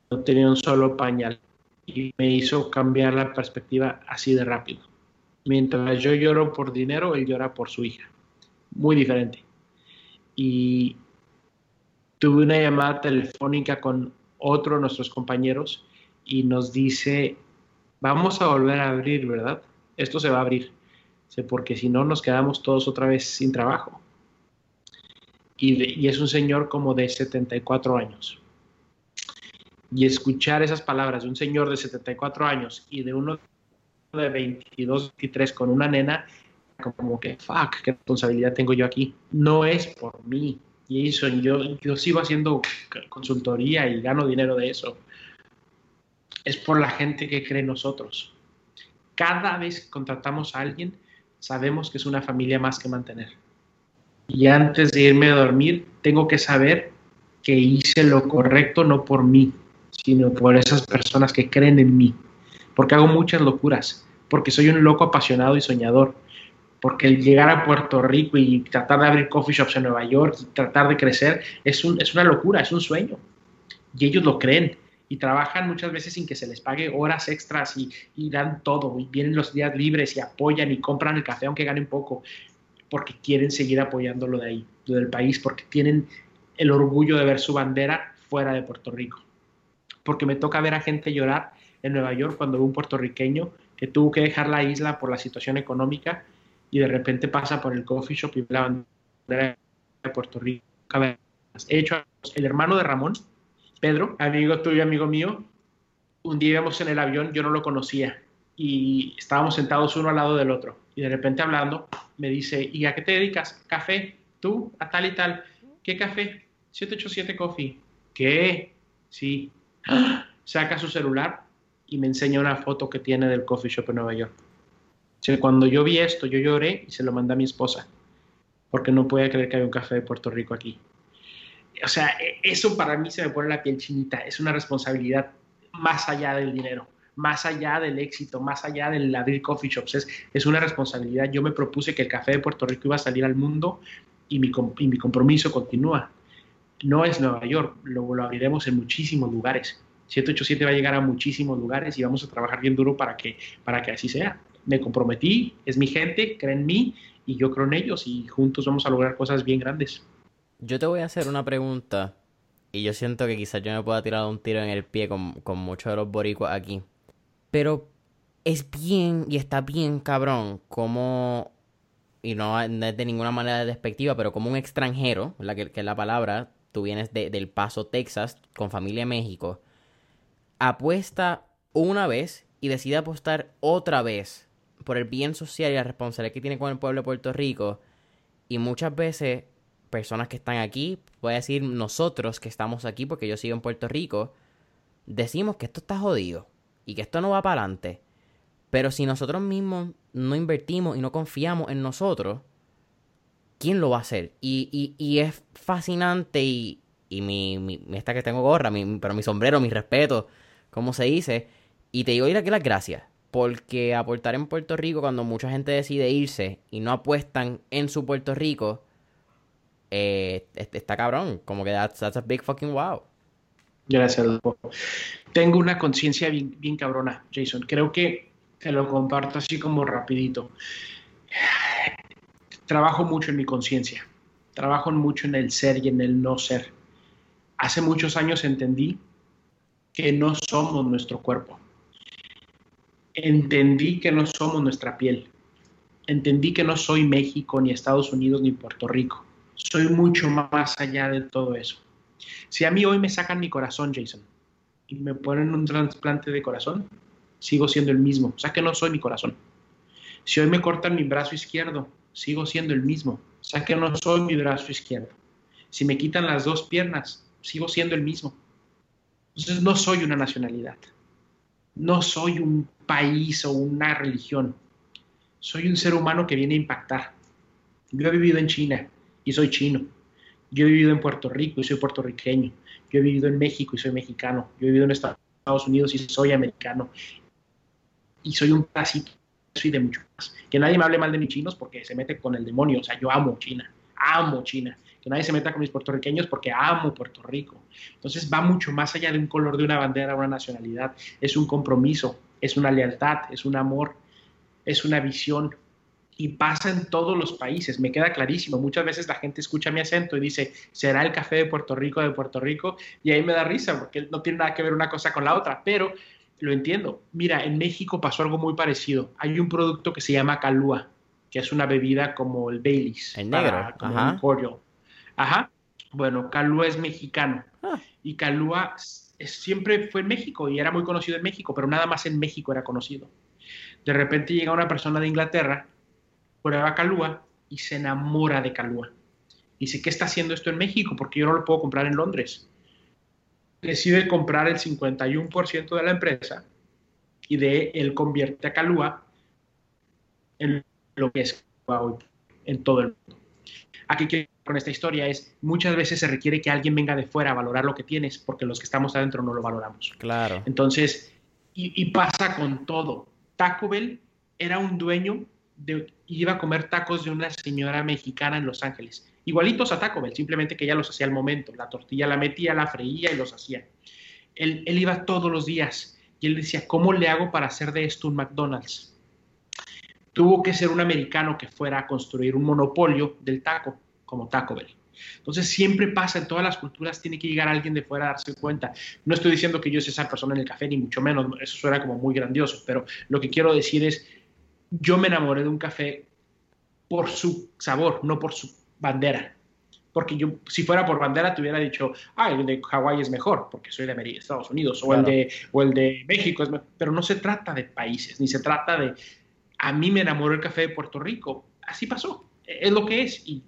No tenía un solo pañal y me hizo cambiar la perspectiva así de rápido. Mientras yo lloro por dinero, él llora por su hija. Muy diferente. Y tuve una llamada telefónica con otro de nuestros compañeros y nos dice, vamos a volver a abrir, ¿verdad? Esto se va a abrir, porque si no nos quedamos todos otra vez sin trabajo. Y, es un señor como de 74 años. Y escuchar esas palabras de un señor de 74 años y de uno de 22, 23 con una nena, como que, fuck, qué responsabilidad tengo yo aquí. No es por mí, Jason, yo, yo sigo haciendo consultoría y gano dinero de eso es por la gente que cree en nosotros. Cada vez que contratamos a alguien, sabemos que es una familia más que mantener. Y antes de irme a dormir, tengo que saber que hice lo correcto no por mí, sino por esas personas que creen en mí. Porque hago muchas locuras, porque soy un loco apasionado y soñador, porque el llegar a Puerto Rico y tratar de abrir coffee shops en Nueva York, y tratar de crecer, es, un, es una locura, es un sueño. Y ellos lo creen y trabajan muchas veces sin que se les pague horas extras y, y, dan todo, y vienen los días libres y apoyan y compran el café aunque ganen poco, porque quieren seguir apoyando lo de ahí, lo del país, porque tienen el orgullo de ver su bandera fuera de Puerto Rico. Porque me toca ver a gente llorar en Nueva York cuando un puertorriqueño que tuvo que dejar la isla por la situación económica y de repente pasa por el coffee shop y ve la bandera de Puerto Rico. He hecho el hermano de Ramón, Pedro, amigo tuyo, amigo mío, un día íbamos en el avión, yo no lo conocía y estábamos sentados uno al lado del otro y de repente hablando me dice, ¿y a qué te dedicas? Café, tú, a tal y tal. ¿Qué café? 787 Coffee. ¿Qué? Sí. Saca su celular y me enseña una foto que tiene del coffee shop en Nueva York. Cuando yo vi esto, yo lloré y se lo mandé a mi esposa, porque no podía creer que había un café de Puerto Rico aquí o sea, e, eso para mí se me pone la piel chinita, es una responsabilidad más allá del dinero, más allá del éxito, más allá del abrir coffee shops, es, es una responsabilidad. Yo me propuse que el café de Puerto Rico iba a salir al mundo y mi, y mi compromiso continúa. No es Nueva York, lo, lo abriremos en muchísimos lugares. 787 va a llegar a muchísimos lugares y vamos a trabajar bien duro para que, para que así sea. Me comprometí, es mi gente, creen en mí y yo creo en ellos y juntos vamos a lograr cosas bien grandes.
Yo te voy a hacer una pregunta y yo siento que quizás yo me pueda tirar un tiro en el pie con, con muchos de los boricuas aquí. Pero es bien y está bien cabrón como, y no, es de ninguna manera despectiva, pero como un extranjero, la que, que es la palabra, tú vienes de, del Paso, Texas, con familia en México, apuesta una vez y decide apostar otra vez por el bien social y la responsabilidad que tiene con el pueblo de Puerto Rico. Y muchas veces personas que están aquí, voy a decir nosotros que estamos aquí porque yo sigo en Puerto Rico, decimos que esto está jodido y que esto no va para adelante. Pero si nosotros mismos no invertimos y no confiamos en nosotros, ¿quién lo va a hacer? Y, y, es fascinante y, y mi, mi, esta que tengo gorra, mi, pero mi sombrero, mi respeto, como se dice. Y te digo que las gracias. Porque aportar en Puerto Rico cuando mucha gente decide irse y no apuestan en su Puerto Rico, eh, está cabrón. Como que that's, a big fucking wow.
Gracias, Tengo una conciencia bien, bien, cabrona, Jason. Creo que te lo comparto así como rapidito. Trabajo mucho en mi conciencia. Trabajo mucho en el ser y en el no ser. Hace muchos años entendí que no somos nuestro cuerpo. Entendí que no somos nuestra piel. Entendí que no soy México, ni Estados Unidos, ni Puerto Rico soy mucho más allá de todo eso. Si a mí hoy me sacan mi corazón, Jason, y me ponen un trasplante de corazón, sigo siendo el mismo. O sea que no soy mi corazón. Si hoy me cortan mi brazo izquierdo, sigo siendo el mismo. O sea que no soy mi brazo izquierdo. Si me quitan las dos piernas, sigo siendo el mismo. Entonces no soy una nacionalidad. No soy un país o una religión. Soy un ser humano que viene a impactar. Yo he vivido en China, y soy chino. Yo he vivido en Puerto Rico y soy puertorriqueño. Yo he vivido en México y soy mexicano. Yo he vivido en Estados Unidos y soy americano. Y soy un parásito y de mucho más. Que nadie me hable mal de mis chinos porque se mete con el demonio. O sea, yo amo China. Amo China. Que nadie se meta con mis puertorriqueños porque amo Puerto Rico. Entonces va mucho más allá de un color de una bandera, una nacionalidad. Es un compromiso, es una lealtad, es un amor, es una visión, y pasa en todos los países, me queda clarísimo. Muchas veces la gente escucha mi acento y dice, ¿será el café de Puerto Rico de Puerto Rico? Y ahí me da risa porque no tiene nada que ver una cosa con la otra, pero lo entiendo. Mira, en México pasó algo muy parecido. Hay un producto que se llama Calúa, que es una bebida como el Baileys.
En negro.
como Ajá. un Ajá. Bueno, Calúa es mexicano. Ah. Y Calúa siempre fue en México y era muy conocido en México, pero nada más en México era conocido. De repente llega una persona de Inglaterra prueba Calúa y se enamora de Calúa. Dice, ¿qué está haciendo esto en México? Porque yo no lo puedo comprar en Londres. decide comprar el 51% de la empresa y de él convierte a Calúa en lo que es hoy en todo el mundo. Aquí quiero con esta historia es muchas veces se requiere que alguien venga de fuera a valorar lo que tienes porque los que estamos adentro no lo valoramos.
Claro.
Entonces, y, pasa con todo. Taco Bell era un dueño de, iba a comer tacos de una señora mexicana en Los Ángeles. Igualitos a Taco Bell, simplemente que ella los hacía al momento. La tortilla la metía, la freía y los hacía. Él, él iba todos los días y él decía, ¿cómo le hago para hacer de esto un McDonald's? Tuvo que ser un americano que fuera a construir un monopolio del taco, como Taco Bell. Entonces siempre pasa, en todas las culturas tiene que llegar alguien de fuera a darse cuenta. No estoy diciendo que yo sea esa persona en el café, ni mucho menos, eso suena como muy grandioso, pero lo que quiero decir es, yo me enamoré de un café por su sabor, no por su bandera. Porque yo, si fuera por bandera, te hubiera dicho, ah, el de Hawái es mejor, porque soy de Estados Unidos, o, el de, o el de México es mejor. Pero no se trata de países, ni se trata de, a mí me enamoró el café de Puerto Rico. Así pasó, es lo que es. Y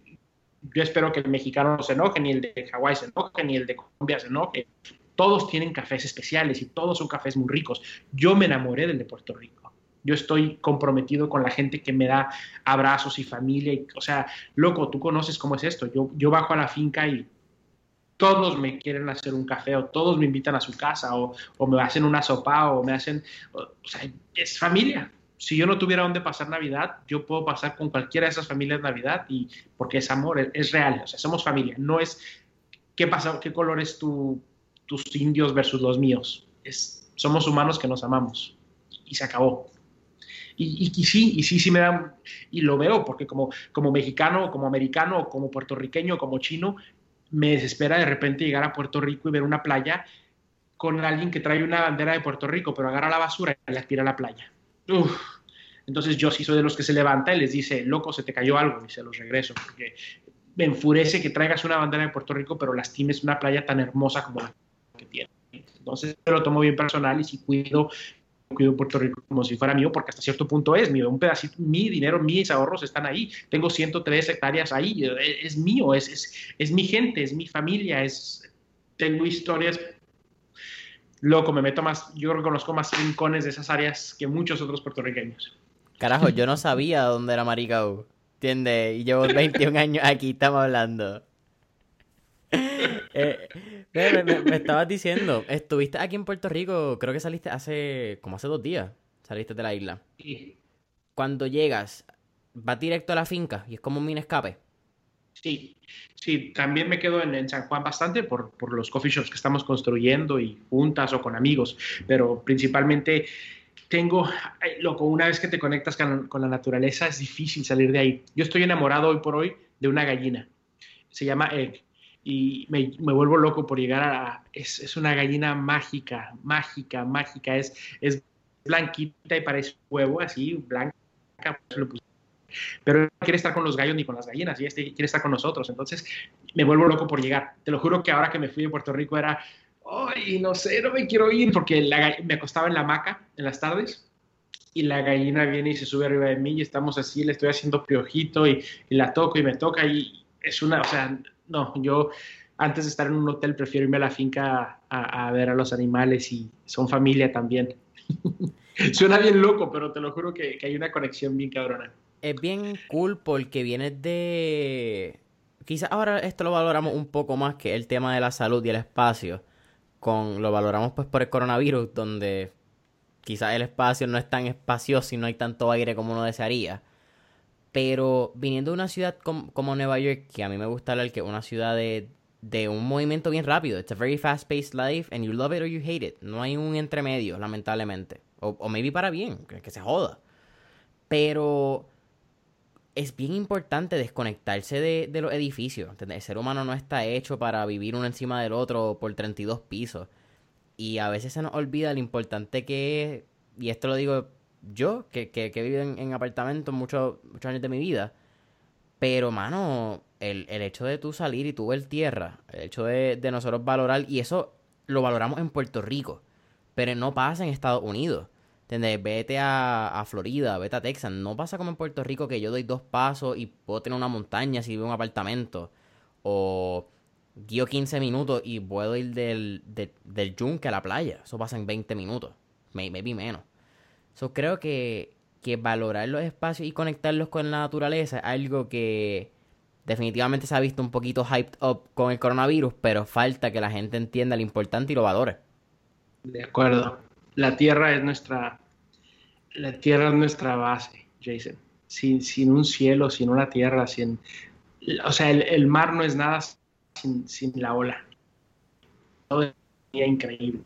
yo espero que el mexicano no se enoje, ni el de Hawái se enoje, ni el de Colombia se enoje. Todos tienen cafés especiales y todos son cafés muy ricos. Yo me enamoré del de Puerto Rico. Yo estoy comprometido con la gente que me da abrazos y familia. Y, o sea, loco, tú conoces cómo es esto. Yo, yo bajo a la finca y todos me quieren hacer un café o todos me invitan a su casa o, o me hacen una sopa o me hacen... O, sea, es familia si yo no tuviera dónde pasar Navidad, yo puedo pasar con cualquiera de esas familias Navidad y porque es amor, es, real, o sea, somos familia, no es qué pasa, qué color es tu, tus indios versus los míos, somos humanos que nos amamos y se acabó. Y, y, sí, y sí, sí me da, y lo veo, porque como, como mexicano, como americano, como puertorriqueño, como chino, me desespera de repente llegar a Puerto Rico y ver una playa con alguien que trae una bandera de Puerto Rico, pero agarra la basura y la tira a la playa entonces yo sí soy de los que se levanta y les dice, loco, se te cayó algo y se los regreso, porque me enfurece que traigas una bandera de Puerto Rico, pero lastimes una playa tan hermosa como la que tiene. Entonces yo lo tomo bien personal y si cuido, cuido Puerto Rico como si fuera mío, porque hasta cierto punto es mío. Un pedacito, mi dinero, mis ahorros están ahí. Tengo 103 hectáreas ahí, es, mío, es, es, es, mi gente, es mi familia, es, tengo historias loco, me meto más, yo reconozco más rincones de esas áreas que muchos otros puertorriqueños.
Carajo, yo no sabía dónde era Maricao, ¿entiendes? Y llevo 21 años aquí, estamos hablando. Eh, me, estabas diciendo, estuviste aquí en Puerto Rico, creo que saliste hace, como hace dos días, saliste de la isla. Sí. Cuando llegas, vas directo a la finca y es como un mini escape.
Sí, sí, también me quedo en, San Juan bastante por, los coffee shops que estamos construyendo y juntas o con amigos, pero principalmente tengo, loco, una vez que te conectas con, la naturaleza es difícil salir de ahí. Yo estoy enamorado hoy por hoy de una gallina, se llama Egg, y me, vuelvo loco por llegar a... Es, una gallina mágica, mágica, mágica, es, es blanquita y parece huevo, así, blanca, pues lo pero no quiere estar con los gallos ni con las gallinas, y este quiere estar con nosotros. Entonces me vuelvo loco por llegar. Te lo juro que ahora que me fui de Puerto Rico era, ay, no sé, no me quiero ir, porque me acostaba en la hamaca en las tardes y la gallina viene y se sube arriba de mí y estamos así, le estoy haciendo piojito y, la toco y me toca y es una, o sea, no, yo antes de estar en un hotel prefiero irme a la finca a, ver a los animales y son familia también. Suena bien loco, pero te lo juro que, que hay una conexión bien cabrona
es bien cool porque viene de... Quizás ahora esto lo valoramos un poco más que el tema de la salud y el espacio. Con, lo valoramos pues por el coronavirus, donde quizás el espacio no es tan espacioso y no hay tanto aire como uno desearía. Pero viniendo de una ciudad como, Nueva York, que a mí me gusta hablar que una ciudad de, de un movimiento bien rápido. It's a very fast-paced life and you love it or you hate it. No hay un entremedio, lamentablemente. O, o maybe para bien, que, que se joda. Pero es bien importante desconectarse de, los edificios. El ser humano no está hecho para vivir uno encima del otro por 32 pisos. Y a veces se nos olvida lo importante que es, y esto lo digo yo, que, que, he vivido en, apartamentos muchos, muchos años de mi vida. Pero, mano, el, hecho de tú salir y tú ver tierra, el hecho de, de nosotros valorar, y eso lo valoramos en Puerto Rico, pero no pasa en Estados Unidos. ¿Entendés? Vete a, Florida, vete a Texas. No pasa como en Puerto Rico que yo doy dos pasos y puedo tener una montaña si vivo en un apartamento. O guío 15 minutos y puedo ir del, del yunque a la playa. Eso pasa en 20 minutos, maybe menos. So, creo que, que valorar los espacios y conectarlos con la naturaleza es algo que definitivamente se ha visto un poquito hyped up con el coronavirus, pero falta que la gente entienda lo importante y lo valore.
De acuerdo. La tierra es nuestra, la tierra es nuestra base, Jason. Sin, sin un cielo, sin una tierra, sin, o sea, el, mar no es nada sin, sin la ola. Todo es increíble.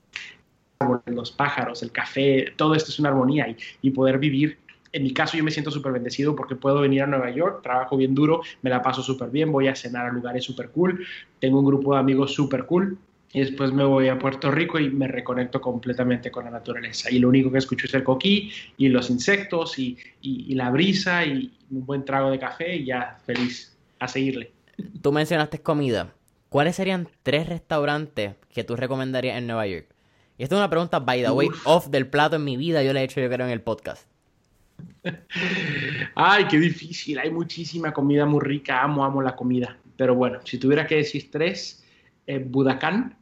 Los pájaros, el café, todo esto es una armonía y, y poder vivir en mi caso yo me siento súper bendecido porque puedo venir a Nueva York, trabajo bien duro, me la paso súper bien, voy a cenar a lugares súper cool, tengo un grupo de amigos súper cool y después me voy a Puerto Rico y me reconecto completamente con la naturaleza. Y lo único que escucho es el coquí y los insectos y, y, la brisa y un buen trago de café y ya feliz a seguirle.
Tú mencionaste comida. ¿Cuáles serían tres restaurantes que tú recomendarías en Nueva York? Y esta es una pregunta, by the way, off del plato en mi vida. Yo la he hecho, yo creo, en el podcast.
Ay, qué difícil. Hay muchísima comida muy rica. Amo, amo la comida. Pero bueno, si tuviera que decir tres, eh, Budakán.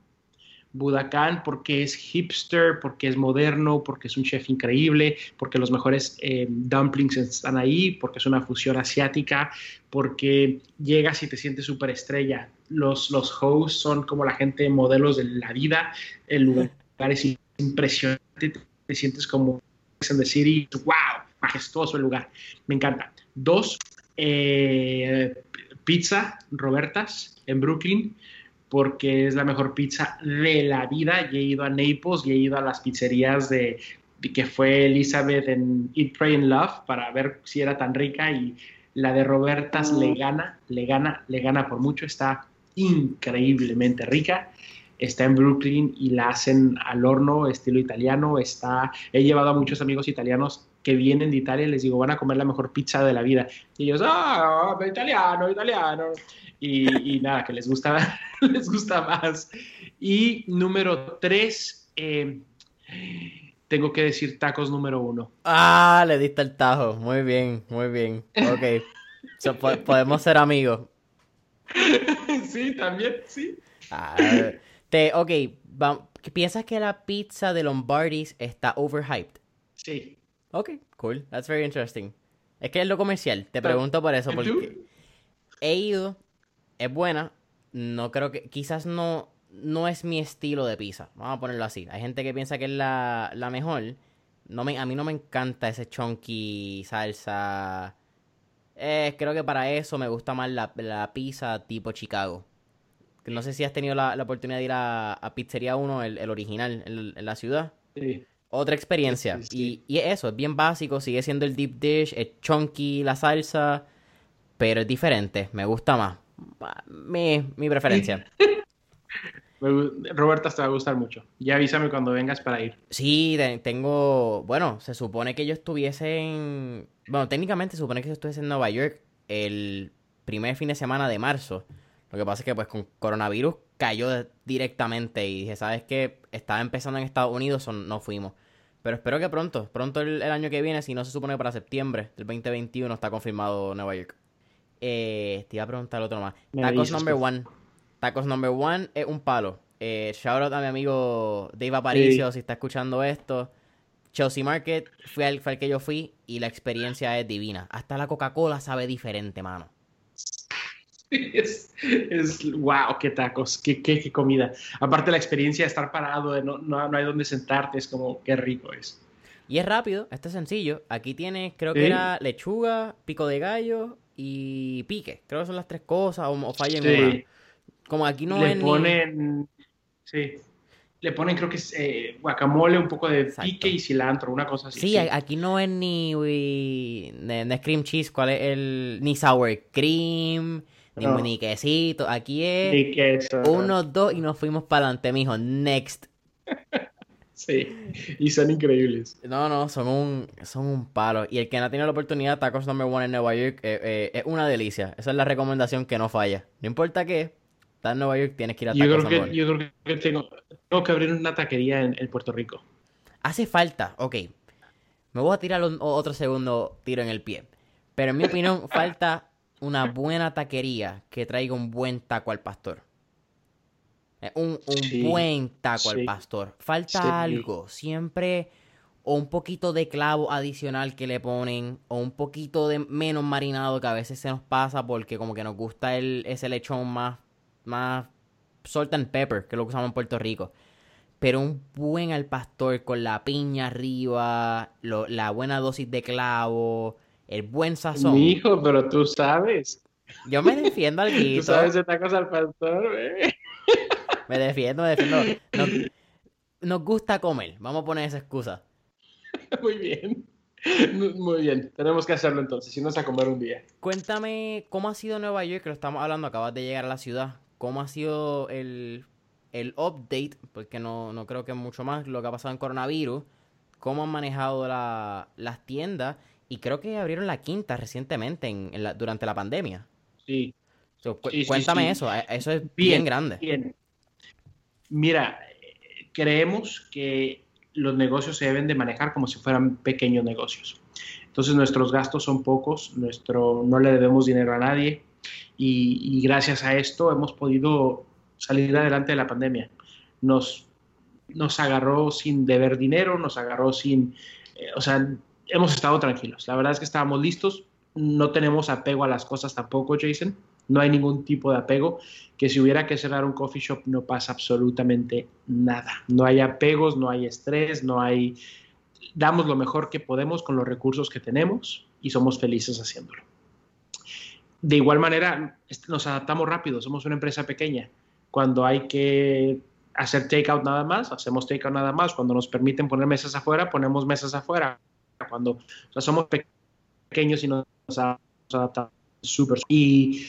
Budakán porque es hipster, porque es moderno, porque es un chef increíble, porque los mejores eh, dumplings están ahí, porque es una fusión asiática, porque llegas y te sientes súper estrella. Los, los hosts son como la gente modelos de la vida. El lugar es impresionante. Te sientes como en the city. ¡Wow! majestuoso el lugar. Me encanta. Dos, eh, pizza Robertas en Brooklyn, porque es la mejor pizza de la vida. Y he ido a Naples y he ido a las pizzerías de, que fue Elizabeth en Eat, Pray and Love para ver si era tan rica y la de Robertas le gana, le gana, le gana por mucho. Está increíblemente rica está en Brooklyn y la hacen al horno, estilo italiano. Está, he llevado a muchos amigos italianos que vienen de Italia y les digo, van a comer la mejor pizza de la vida. Y ellos, ah, italiano, italiano. Y, nada, que les gusta, les gusta más. Y número tres, eh, tengo que decir tacos número uno.
Ah, le diste el tajo. Muy bien, muy bien. Ok. podemos ser amigos.
sí, también, sí. Ah,
te, ok, ¿piensas que la pizza de Lombardis está overhyped?
Sí.
Ok, cool. That's very interesting. Es que es lo comercial. Te pregunto por eso, porque he ido, es buena. No creo que, quizás no, no es mi estilo de pizza. Vamos a ponerlo así. Hay gente que piensa que es la, la mejor. No me, a mí no me encanta ese chunky salsa. Eh, creo que para eso me gusta más la, la pizza tipo Chicago. No sé si has tenido la, oportunidad de ir a, Pizzería 1, el, original, en, la ciudad.
Sí.
Otra experiencia. Y, y eso, es bien básico, sigue siendo el deep dish, es chunky la salsa, pero es diferente, me gusta más. Mi, mi preferencia.
Roberta te va a gustar mucho. Ya avísame cuando vengas para ir.
Sí, tengo. Bueno, se supone que yo estuviese en. Bueno, técnicamente se supone que yo estuviese en Nueva York el primer fin de semana de marzo. Lo que pasa es que pues con coronavirus cayó directamente y dije, ¿sabes qué? Estaba empezando en Estados Unidos, o no fuimos. Pero espero que pronto, pronto el, año que viene, si no se supone para septiembre del 2021 está confirmado Nueva York. Eh, te iba a preguntar otro más. Tacos number one. Tacos number one es un palo. Eh, shout out a mi amigo Dave Aparicio si está escuchando esto. Chelsea Market fue al, fue al que yo fui y la experiencia es divina. Hasta la Coca-Cola sabe diferente, mano.
Es, es, wow, qué tacos, qué, qué, comida. Aparte la experiencia de estar parado, de no, no, no, hay donde sentarte, es como qué rico es.
Y es rápido, este es sencillo. Aquí tienes, creo que era lechuga, pico de gallo y pique. Creo que son las tres cosas, o, o fallen una. Como aquí no
Le ponen, sí, le ponen creo que es eh, guacamole, un poco de pique y cilantro, una cosa así.
Sí, aquí no es ni, ni, cream cheese, ¿cuál es el? Ni sour cream, ni, quesito. Aquí es uno, dos y nos fuimos para adelante, mijo. Next.
sí, y son increíbles.
No, no, son un, son un palo. Y el que no tiene la oportunidad, Tacos Number One en Nueva York, eh, eh, es una delicia. Esa es la recomendación que no falla. No importa qué, estás en Nueva York, tienes que ir a
Tacos yo creo que, Yo creo que tengo, tengo, que abrir una taquería en, Puerto Rico.
Hace falta, ok. Me voy a tirar otro segundo tiro en el pie. Pero en mi opinión, falta una buena taquería que traiga un buen taco al pastor. Un, buen taco al pastor. Falta algo. Siempre o un poquito de clavo adicional que le ponen, o un poquito de menos marinado que a veces se nos pasa porque como que nos gusta el, ese lechón más, más salt and pepper, que es lo que usamos en Puerto Rico. Pero un buen al pastor con la piña arriba, la buena dosis de clavo, el buen sazón.
Mi hijo, pero tú sabes.
Yo me defiendo al
Tú sabes de tacos al pastor, ¿eh?
Me defiendo, me defiendo. nos gusta comer, vamos a poner esa excusa.
Muy bien. Muy bien, tenemos que hacerlo entonces, si no es a comer un día.
Cuéntame cómo ha sido Nueva York, que lo estamos hablando, acabas de llegar a la ciudad. ¿Cómo ha sido el, el update? Porque no, no creo que mucho más lo que ha pasado en coronavirus. ¿Cómo han manejado las tiendas? Y creo que abrieron la quinta recientemente en, durante la pandemia.
Sí.
cuéntame eso, eh, eso es bien, grande.
Bien. Mira, creemos que los negocios se deben de manejar como si fueran pequeños negocios. Entonces nuestros gastos son pocos, nuestro, no le debemos dinero a nadie y, gracias a esto hemos podido salir adelante de la pandemia. Nos, nos agarró sin deber dinero, nos agarró sin, eh, o sea, hemos estado tranquilos. La verdad es que estábamos listos, no tenemos apego a las cosas tampoco, Jason. No hay ningún tipo de apego, que si hubiera que cerrar un coffee shop no pasa absolutamente nada. No hay apegos, no hay estrés, no hay... Damos lo mejor que podemos con los recursos que tenemos y somos felices haciéndolo. De igual manera, nos adaptamos rápido, somos una empresa pequeña. Cuando hay que hacer takeout nada más, hacemos takeout nada más. Cuando nos permiten poner mesas afuera, ponemos mesas afuera. Cuando somos pequeños y nos adaptamos súper. Y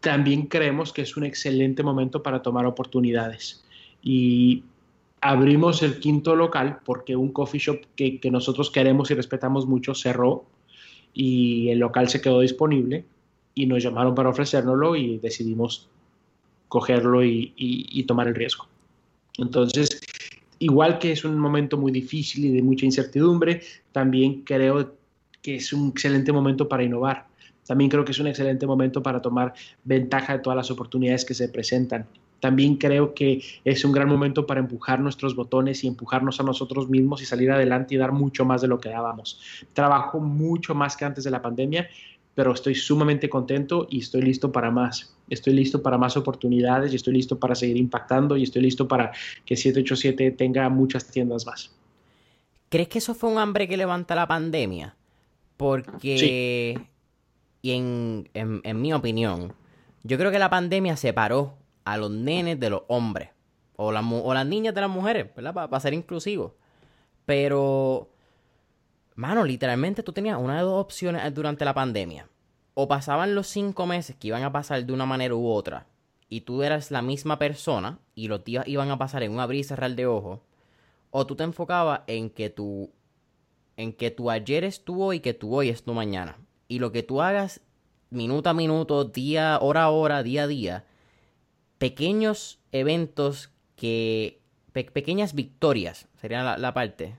también creemos que es un excelente momento para tomar oportunidades. Y abrimos el quinto local porque un coffee shop que, nosotros queremos y respetamos mucho cerró y el local se quedó disponible y nos llamaron para ofrecérnoslo y decidimos cogerlo y, y tomar el riesgo. Entonces, igual que es un momento muy difícil y de mucha incertidumbre, también creo que es un excelente momento para innovar también creo que es un excelente momento para tomar ventaja de todas las oportunidades que se presentan. También creo que es un gran momento para empujar nuestros botones y empujarnos a nosotros mismos y salir adelante y dar mucho más de lo que dábamos. Trabajo mucho más que antes de la pandemia, pero estoy sumamente contento y estoy listo para más. Estoy listo para más oportunidades y estoy listo para seguir impactando y estoy listo para que 787 tenga muchas tiendas más.
¿Crees que eso fue un hambre que levanta la pandemia? Porque y en, en, mi opinión, yo creo que la pandemia separó a los nenes de los hombres. O, o las niñas de las mujeres, ¿verdad? Para ser inclusivo. Pero, mano, literalmente tú tenías una de dos opciones durante la pandemia. O pasaban los cinco meses que iban a pasar de una manera u otra. Y tú eras la misma persona. Y los días iban a pasar en un abrir y cerrar de ojos. O tú te enfocabas en que tu. En que tu ayer es tu hoy y que tu hoy es tu mañana y lo que tú hagas minuto a minuto, día, hora a hora, día a día, pequeños eventos que, pequeñas victorias, sería la, parte,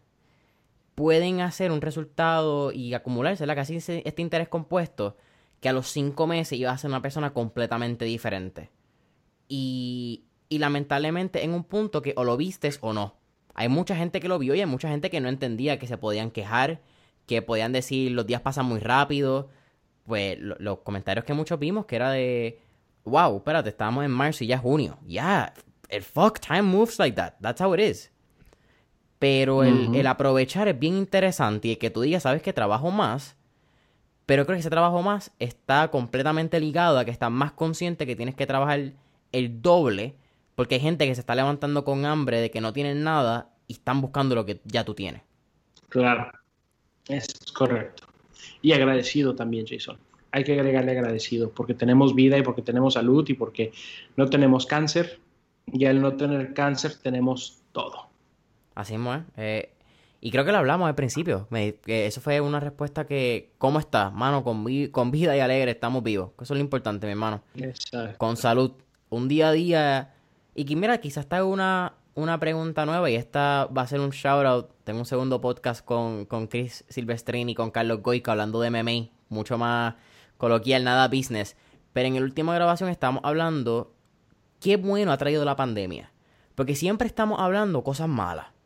pueden hacer un resultado y acumularse, la casi este interés compuesto, que a los cinco meses iba a ser una persona completamente diferente. Y, y lamentablemente en un punto que o lo vistes o no. Hay mucha gente que lo vio y hay mucha gente que no entendía que se podían quejar que podían decir los días pasan muy rápido. Pues los comentarios que muchos vimos que era de, wow, espérate, estábamos en marzo y ya es junio. Ya, el fuck, time moves like that. That's how it is. Pero el, aprovechar es bien interesante y que tú digas, sabes que trabajo más, pero creo que ese trabajo más está completamente ligado a que estás más consciente que tienes que trabajar el doble, porque hay gente que se está levantando con hambre de que no tienen nada y están buscando lo que ya tú tienes.
Claro. Es correcto. Y agradecido también, Jason. Hay que agregarle agradecido porque tenemos vida y porque tenemos salud y porque no tenemos cáncer. Y al no tener cáncer tenemos todo.
Así es, eh, y creo que lo hablamos al principio. eso fue una respuesta que, ¿cómo estás? Mano, con, con vida y alegre estamos vivos. Eso es lo importante, mi hermano.
Exacto.
Con salud. Un día a día. Y que mira, quizás está una, una pregunta nueva y esta va a ser un shout out. Tengo un segundo podcast con, con Chris Silvestrini y con Carlos Goica hablando de MMA, mucho más coloquial, nada business. Pero en la última grabación estamos hablando qué bueno ha traído la pandemia. Porque siempre estamos hablando cosas malas.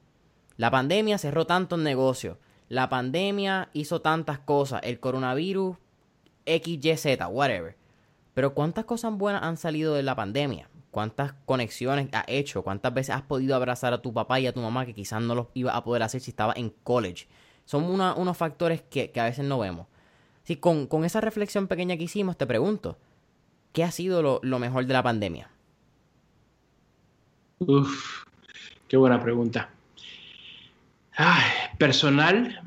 La pandemia cerró tantos negocios. La pandemia hizo tantas cosas. El coronavirus, XYZ, whatever. Pero ¿cuántas cosas buenas han salido de la pandemia? ¿Cuántas conexiones ha hecho? ¿Cuántas veces has podido abrazar a tu papá y a tu mamá que quizás no los iba a poder hacer si estaba en college? Son unos factores que, a veces no vemos. Si con, esa reflexión pequeña que hicimos, te pregunto, ¿qué ha sido lo, mejor de la pandemia?
Uf, qué buena pregunta. Personal,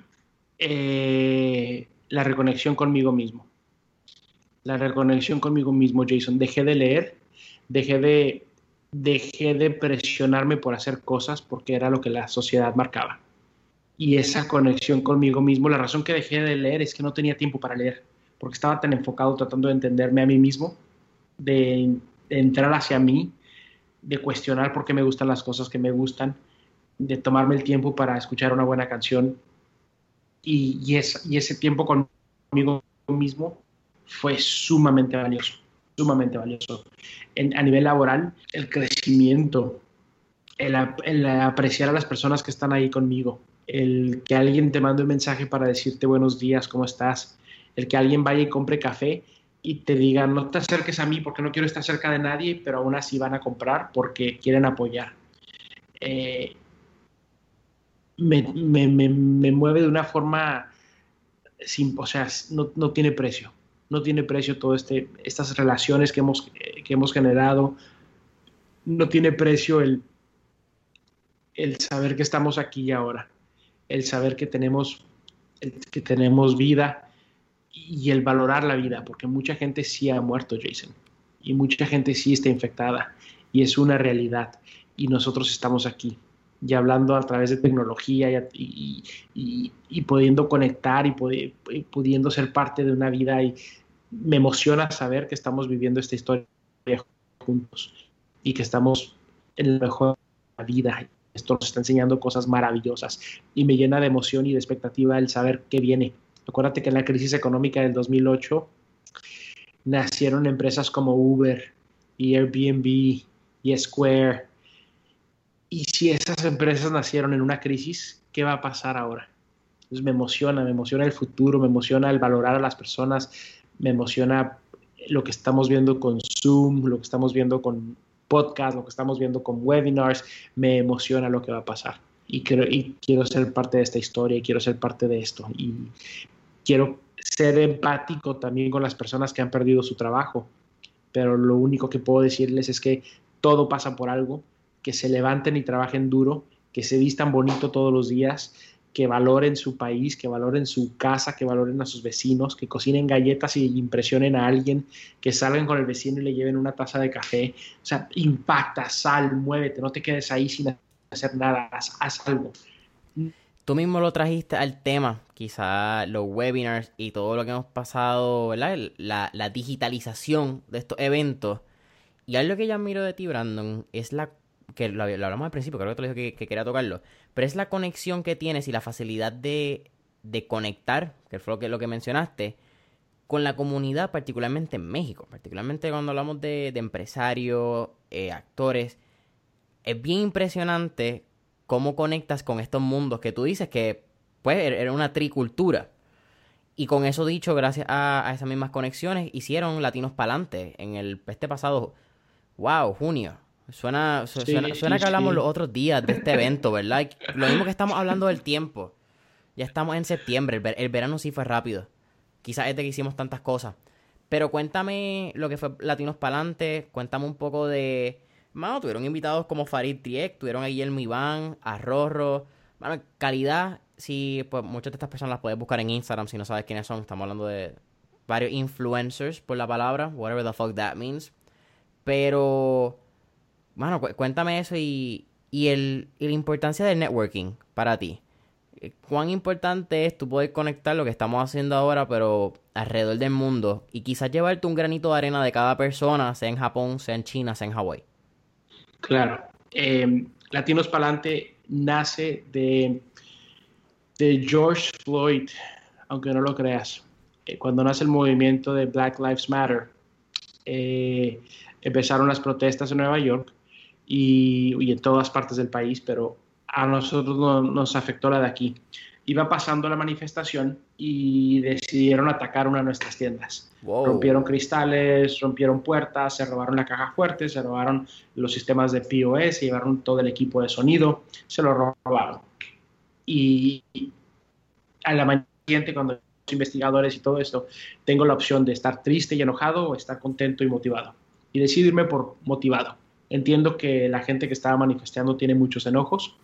eh, la reconexión conmigo mismo. La reconexión conmigo mismo, Jason. Dejé de leer, dejé de, dejé de presionarme por hacer cosas porque era lo que la sociedad marcaba y esa conexión conmigo mismo. La razón que dejé de leer es que no tenía tiempo para leer, porque estaba tan enfocado tratando de entenderme a mí mismo, de, entrar hacia mí, de cuestionar por qué me gustan las cosas que me gustan, de tomarme el tiempo para escuchar una buena canción. Y, y, y ese tiempo conmigo mismo fue sumamente valioso, sumamente valioso. a nivel laboral, el crecimiento, el, el apreciar a las personas que están ahí conmigo, el que alguien te mande un mensaje para decirte buenos días, ¿cómo estás? El que alguien vaya y compre café y te diga, no te acerques a mí porque no quiero estar cerca de nadie, pero aún así van a comprar porque quieren apoyar. Eh, me, mueve de una forma, sin, o sea, no, tiene precio. No tiene precio todo este, estas relaciones que hemos, que hemos generado. No tiene precio el, el saber que estamos aquí y ahora. El saber que tenemos, que tenemos vida y el valorar la vida, porque mucha gente sí ha muerto, Jason, y mucha gente sí está infectada, y es una realidad, y nosotros estamos aquí, y hablando a través de tecnología y, y, pudiendo conectar y, pudiendo ser parte de una vida, y me emociona saber que estamos viviendo esta historia juntos, y que estamos en la mejor vida esto nos está enseñando cosas maravillosas y me llena de emoción y de expectativa el saber qué viene. Acuérdate que en la crisis económica del 2008 nacieron empresas como Uber y Airbnb y Square. Y si esas empresas nacieron en una crisis, ¿qué va a pasar ahora? Entonces me emociona, me emociona el futuro, me emociona el valorar a las personas, me emociona lo que estamos viendo con Zoom, lo que estamos viendo con podcast, lo que estamos viendo con webinars, me emociona lo que va a pasar. Y quiero, y quiero ser parte de esta historia y quiero ser parte de esto. Y quiero ser empático también con las personas que han perdido su trabajo. Pero lo único que puedo decirles es que todo pasa por algo, que se levanten y trabajen duro, que se vistan bonito todos los días, que valoren su país, que valoren su casa, que valoren a sus vecinos, que cocinen galletas y impresionen a alguien, que salgan con el vecino y le lleven una taza de café. O sea, impacta, sal, muévete, no te quedes ahí sin hacer nada, haz, algo.
Tú mismo lo trajiste al tema, quizá los webinars y todo lo que hemos pasado, ¿verdad? La, la digitalización de estos eventos. Y algo que yo admiro de ti, Brandon, es la que lo, hablamos al principio, creo que te lo dije que, quería tocarlo, pero es la conexión que tienes y la facilidad de, de conectar, que fue lo que, mencionaste, con la comunidad, particularmente en México, particularmente cuando hablamos de, de empresarios, eh, actores, es bien impresionante cómo conectas con estos mundos que tú dices que, pues, er, era una tricultura. Y con eso dicho, gracias a, a esas mismas conexiones, hicieron Latinos Palante en el este pasado, wow, junio. Suena, suena, que hablamos los otros días de este evento, ¿verdad? Lo mismo que estamos hablando del tiempo. Ya estamos en septiembre, el, verano sí fue rápido. Quizás es de que hicimos tantas cosas. Pero cuéntame lo que fue Latinos Palante, cuéntame un poco de... Mano, tuvieron invitados como Farid Triek, tuvieron a Guillermo Iván, a Rorro. Mano, calidad, sí, pues muchas de estas personas las puedes buscar en Instagram si no sabes quiénes son. Estamos hablando de varios influencers por la palabra, whatever the fuck that means. Pero Mano, cuéntame eso y, el, la importancia del networking para ti. Eh, ¿Cuán importante es tú poder conectar lo que estamos haciendo ahora, pero alrededor del mundo? Y quizás llevarte un granito de arena de cada persona, sea en Japón, sea en China, sea en Hawái.
Claro. Em, Latinos Palante nace de, de George Floyd, aunque no lo creas. Eh, cuando nace el movimiento de Black Lives Matter, eh, empezaron las protestas en Nueva York y, en todas partes del país, pero a nosotros no, nos afectó la de aquí. Iba pasando la manifestación y decidieron atacar una de nuestras tiendas. Rompieron cristales, rompieron puertas, se robaron la caja fuerte, se robaron los sistemas de POS, se llevaron todo el equipo de sonido, se lo robaron. Y a la mañana siguiente, cuando los investigadores y todo esto, tengo la opción de estar triste y enojado o estar contento y motivado. Y decidirme por motivado. Entiendo que la gente que estaba manifestando tiene muchos enojos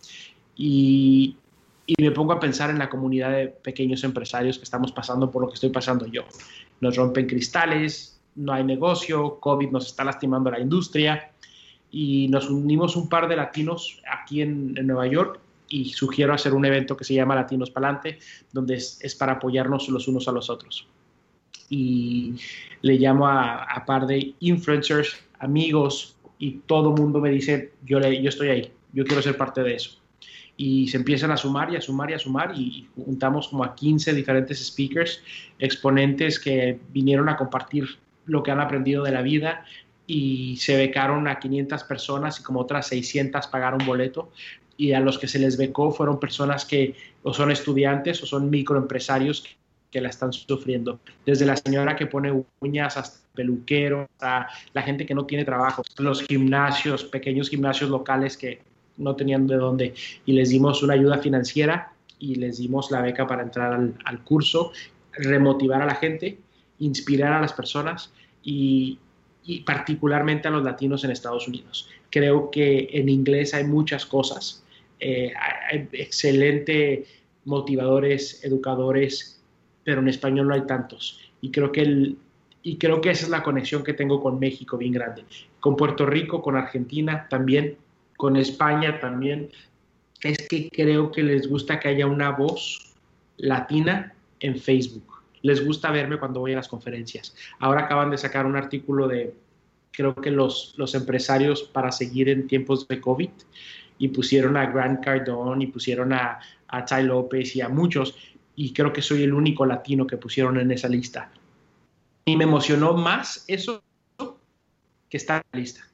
y, y me pongo a pensar en la comunidad de pequeños empresarios que estamos pasando por lo que estoy pasando yo. Nos rompen cristales, no hay negocio, COVID nos está lastimando la industria y nos unimos un par de latinos aquí en, en Nueva York y sugiero hacer un evento que se llama Latinos Palante, donde es, para apoyarnos los unos a los otros. Y le llamo a, a par de influencers, amigos, y todo mundo me dice, yo, le, yo estoy ahí, yo quiero ser parte de eso. Y se empiezan a sumar y a sumar y a sumar y juntamos como a 15 diferentes speakers, exponentes que vinieron a compartir lo que han aprendido de la vida y se becaron a 500 personas y como otras 600 pagaron boleto y a los que se les becó fueron personas que o son estudiantes o son microempresarios que, la están sufriendo. Desde la señora que pone uñas hasta peluquero, hasta la gente que no tiene trabajo, los gimnasios, pequeños gimnasios locales que no tenían de dónde y les dimos una ayuda financiera y les dimos la beca para entrar al, al curso, remotivar a la gente, inspirar a las personas y, y particularmente a los latinos en Estados Unidos. Creo que en inglés hay muchas cosas eh, hay excelentes motivadores, educadores, pero en español no hay tantos. Y creo que el, y creo que esa es la conexión que tengo con México bien grande, con Puerto Rico, con Argentina también, con España también. Es que creo que les gusta que haya una voz latina en Facebook. Les gusta verme cuando voy a las conferencias. Ahora acaban de sacar un artículo de, creo que los, los empresarios para seguir en tiempos de COVID y pusieron a Grant Cardone y pusieron a, a Ty López y a muchos, y creo que soy el único latino que pusieron en esa lista. Y me emocionó más eso que estar en la lista.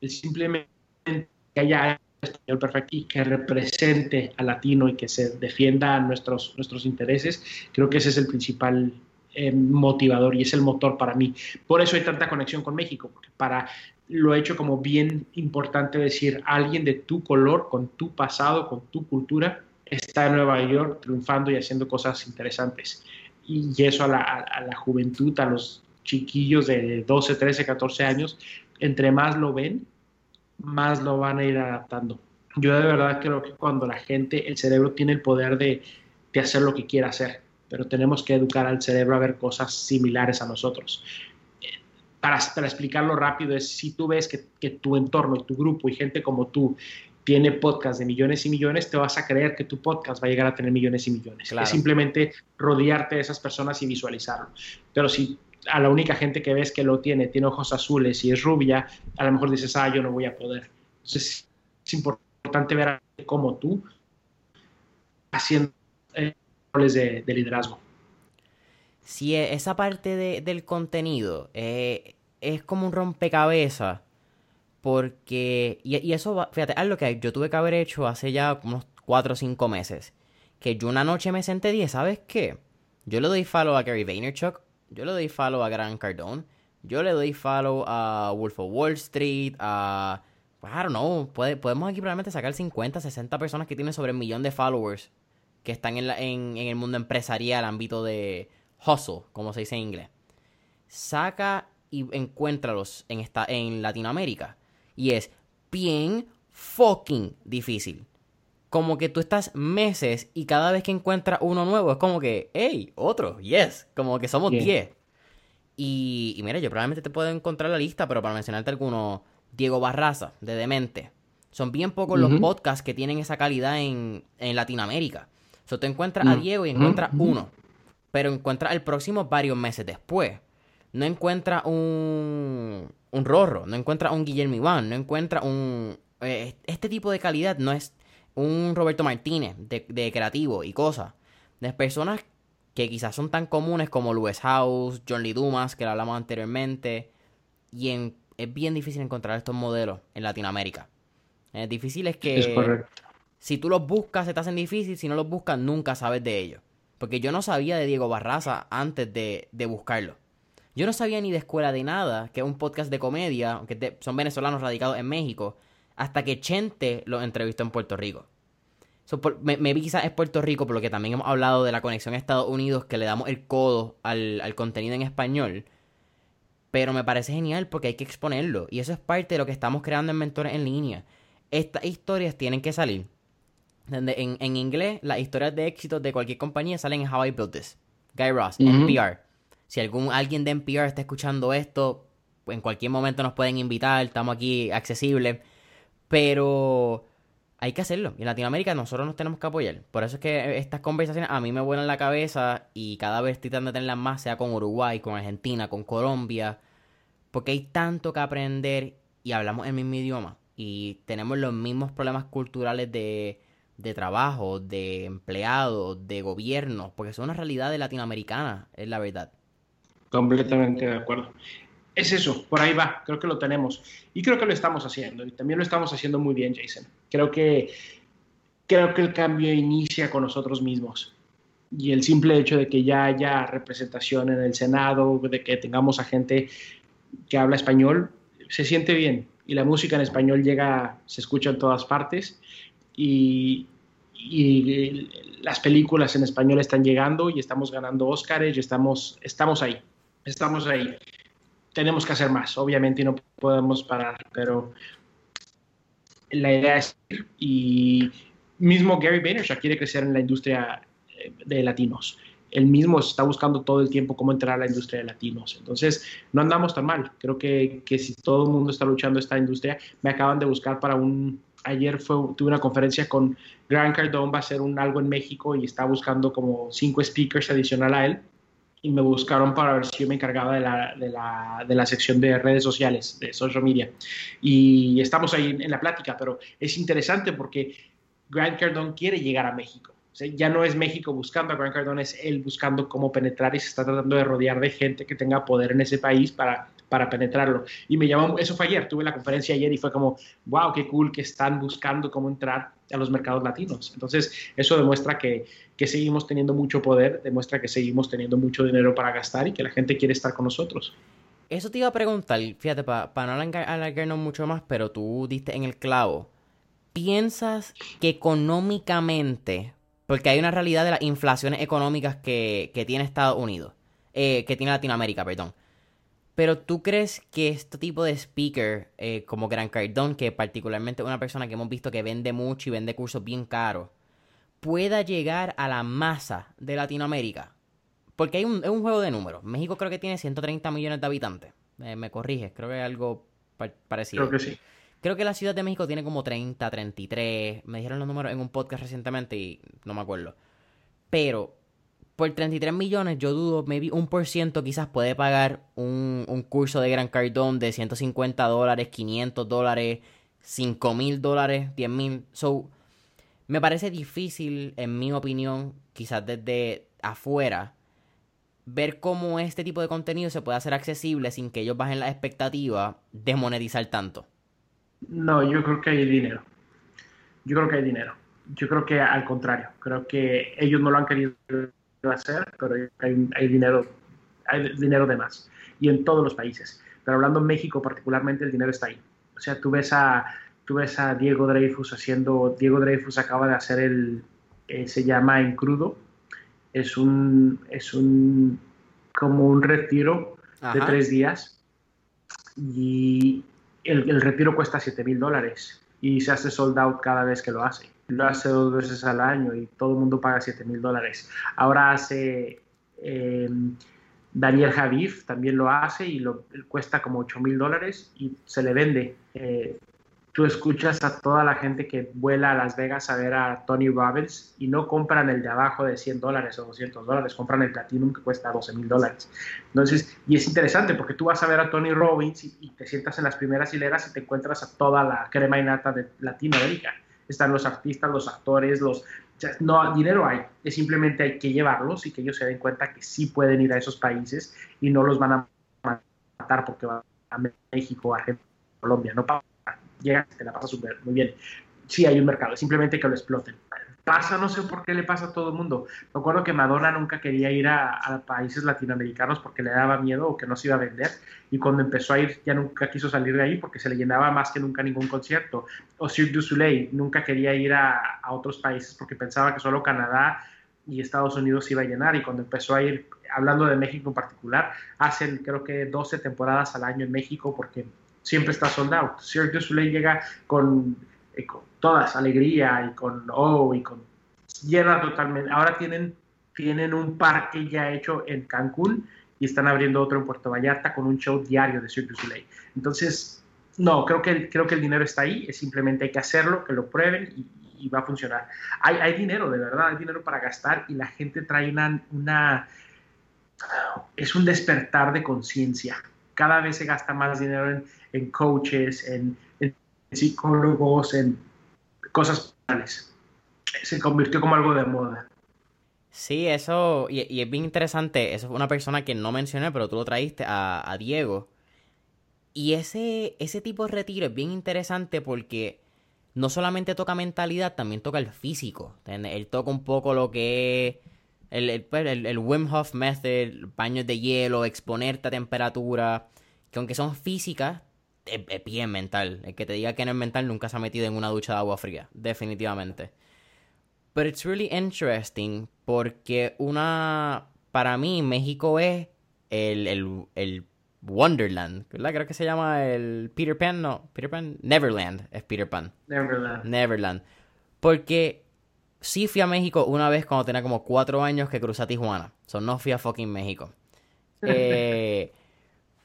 El simplemente que haya español perfecto y que represente al latino y que se defienda nuestros, nuestros intereses, creo que ese es el principal eh, motivador y es el motor para mí. Por eso hay tanta conexión con México, porque para lo he hecho como bien importante decir, alguien de tu color, con tu pasado, con tu cultura, está en Nueva York triunfando y haciendo cosas interesantes. Y eso a la, juventud, a los chiquillos de 12, 13, 14 años, entre más lo ven, más lo van a ir adaptando. Yo de verdad creo que cuando la gente, el cerebro tiene el poder de, de hacer lo que quiera hacer, pero tenemos que educar al cerebro a ver cosas similares a nosotros para, explicarlo rápido, es si tú ves que, tu entorno y tu grupo y gente como tú tiene podcast de millones y millones, te vas a creer que tu podcast va a llegar a tener millones y millones. Es simplemente rodearte de esesas personas y visualizarlo. Pero si a la única gente que ves que lo tiene, tiene ojos azules y es rubia, a lo mejor dices, ah, yo no voy a poder. Entonces es importante ver cómo tú haciendo eh, roles de liderazgo
si e, esa parte del contenido eh, es como un rompecabezas, porque, y, eso, va, fíjate, algo que yo tuve que haber hecho hace ya unos 4 o 5 meses, que yo una noche me senté y dije, ¿sabes qué? Yo le doy follow a Gary Vaynerchuk, yo le doy follow a Grant Cardone, yo le doy follow a Wolf of Wall Street, a... Pues, I don't know, podemos aquí probablemente sacar 50, 60 personas que tienen sobre un millón de followers que están en, en, en el mundo empresarial, ámbito de, hustle, como se dice en inglés. Saca y encuéntralos en, esta, en Latinoamérica. Y es bien fucking difícil. Como que tú estás meses y cada vez que encuentras uno nuevo es como que, hey, otro, yes. Como que somos 10. Y, mira, yo probablemente te puedo encontrar la lista, pero para mencionarte alguno, Diego Barraza, de Demente. Son bien pocos los podcasts que tienen esa calidad en, Latinoamérica. O sea, tú encuentras a Diego y encuentras uno pero encuentra el próximo varios meses después. No encuentra un, un Rorro, no encuentra un Guillermo Iván, no encuentra un... Eh, este tipo de calidad no es un Roberto Martínez de, creativo y cosas. De personas que quizás son tan comunes como Luis House, John Lee Dumas, que lo hablamos anteriormente. Y en es bien difícil encontrar estos modelos en Latinoamérica. Es difícil es que...
Es correcto.
Si tú los buscas, se te hacen difícil. Si no los buscas, nunca sabes de ellos. Porque yo no sabía de Diego Barraza antes de, de buscarlo. Yo no sabía ni de Escuela de Nada, que es un podcast de comedia, aunque son venezolanos radicados en México, hasta que Chente lo entrevistó en Puerto Rico. me, me visa es Puerto Rico, por lo que también hemos hablado de la conexión a Estados Unidos, que le damos el codo al, al contenido en español. Pero me parece genial porque hay que exponerlo. Y eso es parte de lo que estamos creando en Mentores en Línea. Estas historias tienen que salir en, en inglés, las historias de éxito de cualquier compañía salen en How I Built This. Guy Ross, NPR. Si algún, alguien de NPR está escuchando esto, en cualquier momento nos pueden invitar, estamos aquí accesibles. Pero hay que hacerlo. Y en Latinoamérica nosotros nos tenemos que apoyar. Por eso es que estas conversaciones a mí me vuelan la cabeza y cada vez estoy tratando de tenerlas más, sea con Uruguay, con Argentina, con Colombia. Porque hay tanto que aprender y hablamos el mismo idioma. Y tenemos los mismos problemas culturales de trabajo, de empleados, de gobierno, porque son una realidad de latinoamericana, es la verdad.
Completamente de acuerdo. Es eso, por ahí va, creo que lo tenemos. Y creo que lo estamos haciendo, y también lo estamos haciendo muy bien, Jason. Creo que, creo que el cambio inicia con nosotros mismos. Y el simple hecho de que ya haya representación en el Senado, de que tengamos a gente que habla español, se siente bien. Y la música en español llega, se escucha en todas partes y, las películas en español están llegando y estamos ganando Óscares y estamos, estamos ahí, estamos ahí. Tenemos que hacer más, obviamente, y no podemos parar, pero la idea es y mismo Gary Vaynerchuk quiere crecer en la industria eh, de latinos. Él mismo está buscando todo el tiempo cómo entrar a la industria de latinos. Entonces, no andamos tan mal. Creo que, que si todo el mundo está luchando esta industria, me acaban de buscar para un, ayer fue, tuve una conferencia con Grant Cardone, va a hacer un algo en México y está buscando como cinco speakers adicional a él. Y me buscaron para ver si yo me encargaba de la, de la, de la sección de redes sociales, de social media. Y estamos ahí en, la plática, pero es interesante porque Grant Cardone quiere llegar a México. ya no es México buscando a Grant Cardone, es él buscando cómo penetrar y se está tratando de rodear de gente que tenga poder en ese país para para penetrarlo. Y me llamó, eso fue ayer, tuve la conferencia ayer y fue como, wow, qué cool que están buscando cómo entrar a los mercados latinos. Entonces, eso demuestra que, que seguimos teniendo mucho poder, demuestra que seguimos teniendo mucho dinero para gastar y que la gente quiere estar con nosotros.
Eso te iba a preguntar, fíjate, para no alargarnos mucho más, pero tú diste en el clavo. ¿Piensas que económicamente, porque hay una realidad de las inflaciones económicas que, que tiene Estados Unidos, eh, que tiene Latinoamérica, perdón, pero tú crees que este tipo de speaker, eh, como Gran Cardone, que particularmente es una persona que hemos visto que vende mucho y vende cursos bien caros, pueda llegar a la masa de Latinoamérica? Porque hay un, es un juego de números. México creo que tiene 130 millones de habitantes. Eh, me corriges, creo que es algo parecido.
Creo que sí.
Creo que la Ciudad de México tiene como 30, 33. Me dijeron los números en un podcast recientemente y no me acuerdo. Pero por 33 millones, yo dudo, maybe un por ciento quizás puede pagar un, un curso de Gran Cardón de 150 dólares, 500 dólares, 5 mil dólares, 10 mil. So, me parece difícil, en mi opinión, quizás desde afuera, ver cómo este tipo de contenido se puede hacer accesible sin que ellos bajen la expectativa de monetizar tanto.
No, yo creo que hay dinero. Yo creo que hay dinero. Yo creo que al contrario, creo que ellos no lo han querido hacer, pero hay, dinero, hay dinero de más. Y en todos los países. Pero hablando en México particularmente, el dinero está ahí. O sea, tú ves a, tú ves a Diego Dreyfus haciendo, Diego Dreyfus acaba de hacer el, eh, se llama En Crudo, es un, es un, como un retiro de tres días y el, el retiro cuesta 7 mil dólares y se hace sold out cada vez que lo hace lo hace dos veces al año y todo el mundo paga 7 mil dólares. Ahora hace eh, Daniel Javif, también lo hace y lo, cuesta como 8 mil dólares y se le vende. Eh, tú escuchas a toda la gente que vuela a Las Vegas a ver a Tony Robbins y no compran el de abajo de 100 dólares o 200 dólares, compran el Platinum que cuesta 12 mil dólares. Entonces, y es interesante porque tú vas a ver a Tony Robbins y, y, te sientas en las primeras hileras y te encuentras a toda la crema y nata de Latinoamérica están los artistas, los actores, los... no, dinero hay, es simplemente hay que llevarlos y que ellos se den cuenta que sí pueden ir a esos países y no los van a matar porque van a México, Argentina, Colombia, no pasa, llegas, te la pasas súper, muy bien. Sí hay un mercado, simplemente que lo exploten. Pasa, no sé por qué le pasa a todo el mundo. Me acuerdo que Madonna nunca quería ir a, países latinoamericanos porque le daba miedo o que no se iba a vender. Y cuando empezó a ir, ya nunca quiso salir de ahí porque se le llenaba más que nunca ningún concierto. O Cirque du Soleil nunca quería ir a, otros países porque pensaba que solo Canadá y Estados Unidos iba a llenar. Y cuando empezó a ir, hablando de México en particular, hacen creo que 12 temporadas al año en México porque siempre está soldado. Cirque du Soleil llega con, con todas, alegría y con oh y con llena totalmente. Ahora tienen, tienen un parque ya hecho en Cancún y están abriendo otro en Puerto Vallarta con un show diario de Cirque du Soleil. Entonces, no, creo que, creo que el dinero está ahí, es simplemente hay que hacerlo, que lo prueben y, va a funcionar. Hay, hay, dinero, de verdad, hay dinero para gastar y la gente trae una, es un despertar de conciencia. Cada vez se gasta más dinero en, en coaches, en, psicólogos, en cosas personales. Se convirtió como algo de moda.
Sí, eso, y, es bien interesante, eso fue una persona que no mencioné, pero tú lo traíste a, Diego. Y ese, ese tipo de retiro es bien interesante porque no solamente toca mentalidad, también toca el físico. Él toca un poco lo que es el, el, pues, el, Wim Hof Method, baños de hielo, exponerte a temperatura, que aunque son físicas, es, bien mental. El que te diga que no es mental nunca se ha metido en una ducha de agua fría, definitivamente. Pero it's really interesting porque una, para mí México es el, el, el Wonderland, ¿verdad? Creo que se llama el Peter Pan, no, Peter Pan, Neverland es Peter Pan.
Neverland.
Neverland. Porque sí fui a México una vez cuando tenía como cuatro años que crucé a Tijuana. So no fui a fucking México. Eh,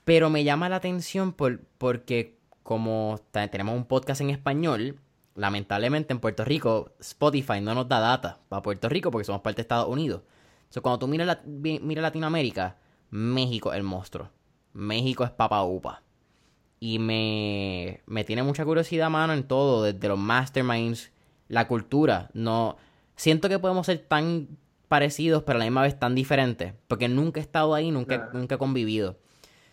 pero me llama la atención por, porque como tenemos un podcast en español, lamentablemente en Puerto Rico Spotify no nos da data para Puerto Rico porque somos parte de Estados Unidos. So, cuando tú miras, mira Latinoamérica, México es el monstruo. México es papa upa. Y me, me tiene mucha curiosidad, mano, en todo, desde los masterminds, la cultura. No, siento que podemos ser tan parecidos, pero a la misma vez tan diferentes. Porque nunca he estado ahí, nunca, nunca he convivido.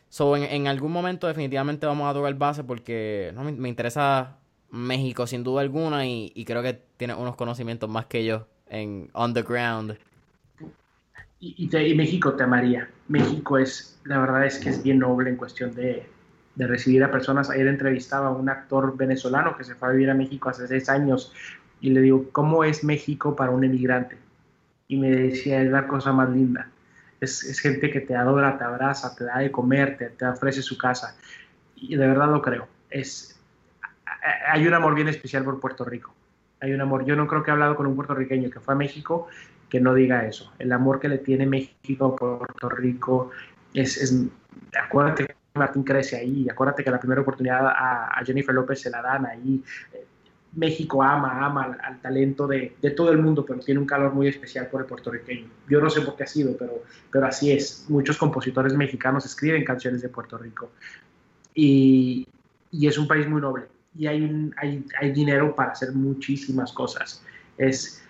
So, en, algún momento definitivamente vamos a tocar base porque no, me, interesa México sin duda alguna y, creo que tiene unos conocimientos más que yo en on the ground.
Y, y, México te amaría. México es, la verdad es que es bien noble en cuestión de, de recibir a personas. Ayer entrevistaba a un actor venezolano que se fue a vivir a México hace seis años y le digo, ¿cómo es México para un emigrante? Y me decía, es la cosa más linda. Es, es gente que te adora, te abraza, te da de comer, te, te, ofrece su casa. Y de verdad lo creo. Es, hay un amor bien especial por Puerto Rico. Hay un amor. Yo no creo que he hablado con un puertorriqueño que fue a México que no diga eso. El amor que le tiene México a Puerto Rico es, es acuérdate que Martín crece ahí, acuérdate que la primera oportunidad a, a Jennifer López se la dan ahí. México ama, ama al, talento de, todo el mundo, pero tiene un calor muy especial por el puertorriqueño. Yo no sé por qué ha sido, pero, pero así es. Muchos compositores mexicanos escriben canciones de Puerto Rico. Y, es un país muy noble. Y hay, hay, hay dinero para hacer muchísimas cosas. Es,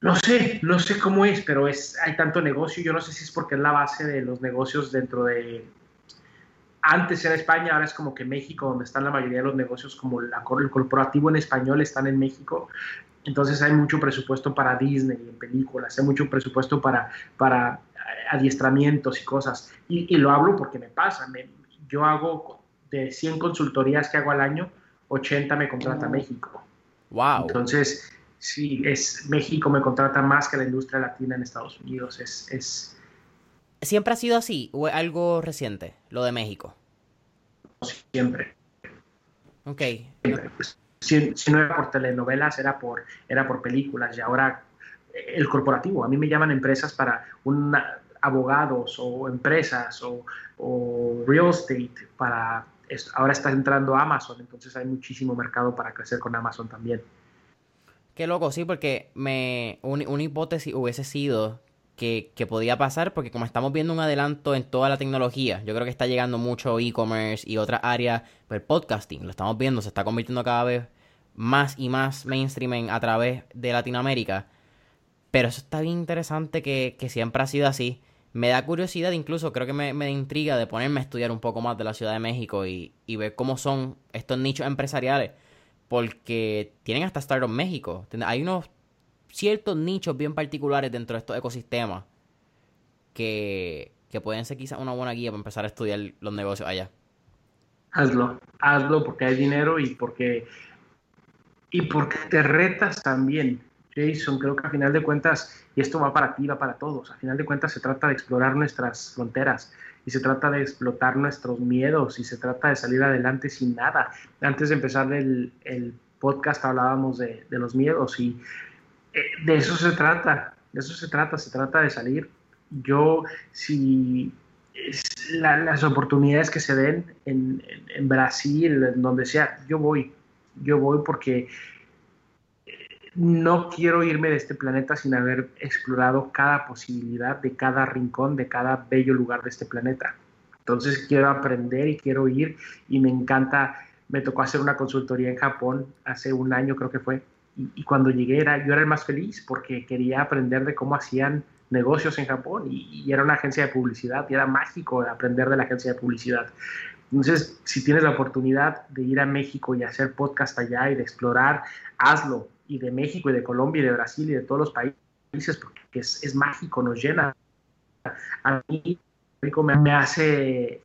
no sé, no sé cómo es, pero es, hay tanto negocio. Yo no sé si es porque es la base de los negocios dentro de, antes era España, ahora es como que México, donde están la mayoría de los negocios, como el corporativo en español, están en México. Entonces hay mucho presupuesto para Disney en películas, hay mucho presupuesto para, para adiestramientos y cosas. Y, lo hablo porque me pasa. yo hago de 100 consultorías que hago al año, 80 me contrata México.
Wow.
Entonces, sí, es, México me contrata más que la industria latina en Estados Unidos. Es, es,
¿Siempre ha sido así o es algo reciente, lo de México?
Siempre.
Ok.
Si, no era por telenovelas, era por, era por películas y ahora eh, el corporativo. A mí me llaman empresas para un abogados o empresas o, real estate para ahora está entrando Amazon, entonces hay muchísimo mercado para crecer con Amazon también.
Qué loco, sí, porque me una hipótesis hubiese sido que, podía pasar, porque como estamos viendo un adelanto en toda la tecnología, yo creo que está llegando mucho e-commerce y otras áreas, pues el podcasting, lo estamos viendo, se está convirtiendo cada vez más y más mainstream a través de Latinoamérica. Pero eso está bien interesante que, siempre ha sido así. me da curiosidad, incluso creo que me, me intriga de ponerme a estudiar un poco más de la Ciudad de México y, y ver cómo son estos nichos empresariales, porque tienen hasta Startup México. Hay unos ciertos nichos bien particulares dentro de estos ecosistemas que, que pueden ser quizás una buena guía para empezar a estudiar los negocios allá.
Hazlo, hazlo porque hay dinero y porque y porque te retas también. Jason, creo que a final de cuentas, y esto va para ti, va para todos, a final de cuentas se trata de explorar nuestras fronteras y se trata de explotar nuestros miedos y se trata de salir adelante sin nada. Antes de empezar el, el podcast hablábamos de, de, los miedos y de eso se trata, de eso se trata, se trata de salir. Yo, si la, las oportunidades que se den en, Brasil, en donde sea, yo voy, yo voy porque no quiero irme de este planeta sin haber explorado cada posibilidad de cada rincón, de cada bello lugar de este planeta. Entonces quiero aprender y quiero ir y me encanta, me tocó hacer una consultoría en Japón hace un año creo que fue y, cuando llegué era, yo era el más feliz porque quería aprender de cómo hacían negocios en Japón y, era una agencia de publicidad y era mágico aprender de la agencia de publicidad. Entonces, si tienes la oportunidad de ir a México y hacer podcast allá y de explorar, hazlo y de México y de Colombia y de Brasil y de todos los países, porque es, es mágico, nos llena. A mí me, me, hace,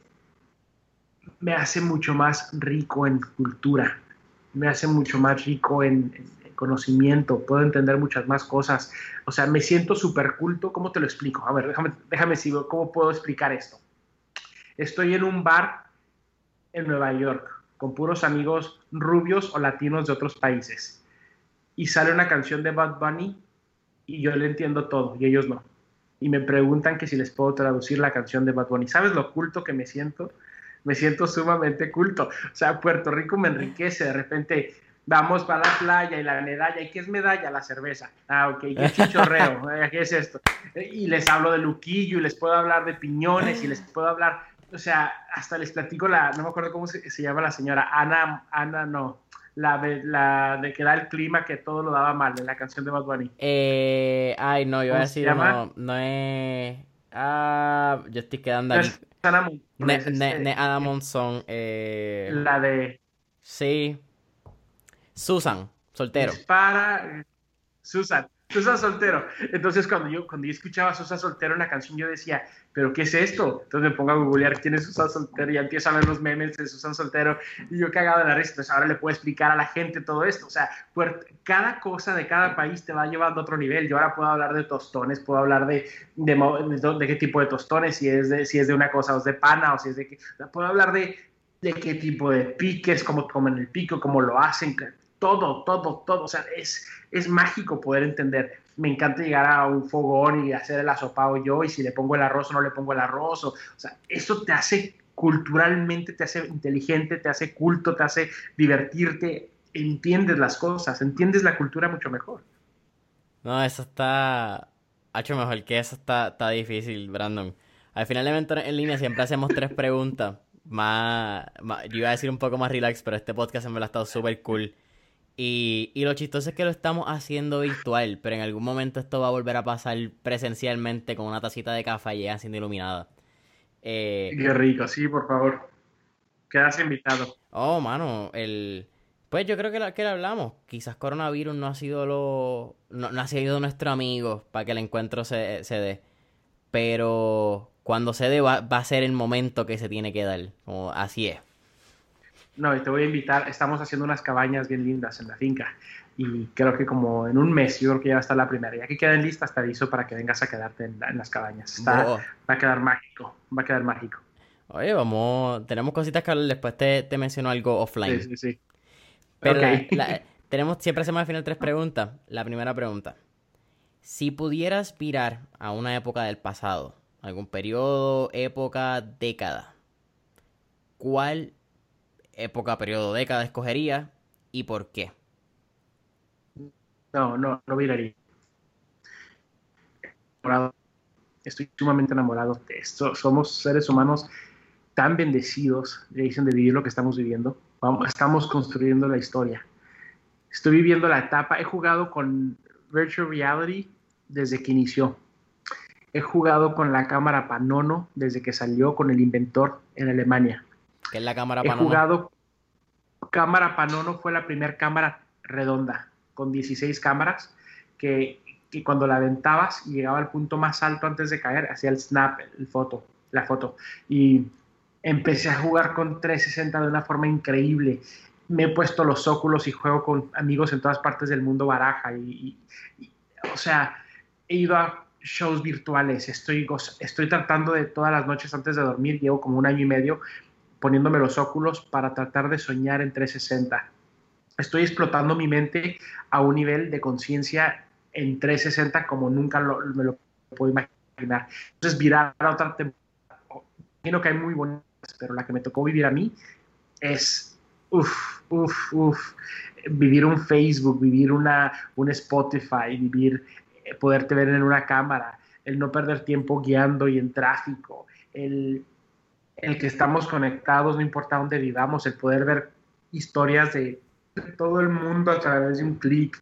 me hace mucho más rico en cultura, me hace mucho más rico en, en conocimiento, puedo entender muchas más cosas. O sea, me siento súper culto. ¿Cómo te lo explico? A ver, déjame, déjame si cómo puedo explicar esto. Estoy en un bar en Nueva York con puros amigos rubios o latinos de otros países y sale una canción de Bad Bunny y yo le entiendo todo y ellos no. Y me preguntan que si les puedo traducir la canción de Bad Bunny. ¿Sabes lo culto que me siento? Me siento sumamente culto. O sea, Puerto Rico me enriquece. De repente vamos para la playa y la medalla. ¿Y qué es medalla? La cerveza. Ah, ok. ¿Qué chichorreo? ¿Qué es esto? Y les hablo de Luquillo y les puedo hablar de piñones y les puedo hablar, o sea, hasta les platico la, no me acuerdo cómo se, se llama la señora, Ana, Ana, no, la de, la de que da el clima que todo lo daba mal en la canción de Bad Bunny.
Eh, ay, no, yo voy a decir, no, no es. Ah, yo estoy quedando aquí.
Ana
ne, este, ne, ne, Ana Monzón. Eh...
La de.
Sí. Susan, soltero.
Para. Susan. Susan Soltero. Entonces, cuando yo, cuando yo escuchaba a Susan Soltero en la canción, yo decía, ¿pero qué es esto? Entonces me pongo a googlear quién es Susan Soltero y empiezo a ver los memes de Susan Soltero y yo cagado de la risa. Entonces, ahora le puedo explicar a la gente todo esto. O sea, cada cosa de cada país te va llevando a otro nivel. Yo ahora puedo hablar de tostones, puedo hablar de, de, de, de qué tipo de tostones, si es de, si es de una cosa o es de pana o si es de qué. Puedo hablar de, de qué tipo de piques, cómo comen el pico, cómo lo hacen, todo, todo, todo. O sea, es, es mágico poder entender. Me encanta llegar a un fogón y hacer el asopado yo, y si le pongo el arroz o no le pongo el arroz. O, o sea, eso te hace culturalmente, te hace inteligente, te hace culto, te hace divertirte, entiendes las cosas, entiendes la cultura mucho mejor.
No, eso está. hecho mejor que eso está, está difícil, Brandon. Al final de Mentores en línea siempre hacemos tres preguntas. Más, más, yo iba a decir un poco más relax, pero este podcast me lo ha estado súper cool. Y, y, lo chistoso es que lo estamos haciendo virtual, pero en algún momento esto va a volver a pasar presencialmente con una tacita de café y siendo iluminada.
Eh, Qué rico, sí, por favor. Quedas invitado.
Oh, mano, el... Pues yo creo que lo, que lo hablamos. Quizás coronavirus no ha sido lo... No, no ha sido nuestro amigo para que el encuentro se, se dé. Pero cuando se dé va, va a ser el momento que se tiene que dar. Como así es.
No, y te voy a invitar, estamos haciendo unas cabañas bien lindas en la finca y creo que como en un mes yo creo que ya va a estar la primera. Ya que queden listas te aviso para que vengas a quedarte en, la, en las cabañas. Está. Va a quedar mágico, va a quedar mágico.
Oye, vamos, tenemos cositas que después te, te menciono algo offline.
Sí, sí, sí.
Pero okay. la, la, tenemos, siempre hacemos al final tres preguntas. La primera pregunta. Si pudieras mirar a una época del pasado, algún periodo, época, década, ¿cuál época, periodo, década escogería y por qué?
No, no, no miraría. Estoy sumamente enamorado de esto. Somos seres humanos tan bendecidos, dicen, de vivir lo que estamos viviendo. Estamos construyendo la historia. Estoy viviendo la etapa. He jugado con virtual reality desde que inició. he jugado con la cámara Panono desde que salió con el inventor en Alemania.
¿Qué es la cámara
Panono? He jugado. Cámara Panono fue la primera cámara redonda, con 16 cámaras, que, que, cuando la aventabas y llegaba al punto más alto antes de caer, hacía el snap, el foto, la foto. Y empecé a jugar con 360 de una forma increíble. Me he puesto los óculos y juego con amigos en todas partes del mundo baraja. Y, o sea, he ido a shows virtuales, estoy, estoy tratando de todas las noches antes de dormir, llevo como un año y medio poniéndome los óculos para tratar de soñar en 360. Estoy explotando mi mente a un nivel de conciencia en 360 como nunca me lo puedo imaginar. Entonces, virar a otra temporada, imagino que hay muy bonitas, pero la que me tocó vivir a mí es, uff, uff, uff, vivir un Facebook, vivir una, un Spotify, vivir, eh, poderte ver en una cámara, el no perder tiempo guiando y en tráfico, el el que estamos conectados, no importa dónde vivamos, el poder ver historias de, todo el mundo a través de un clic,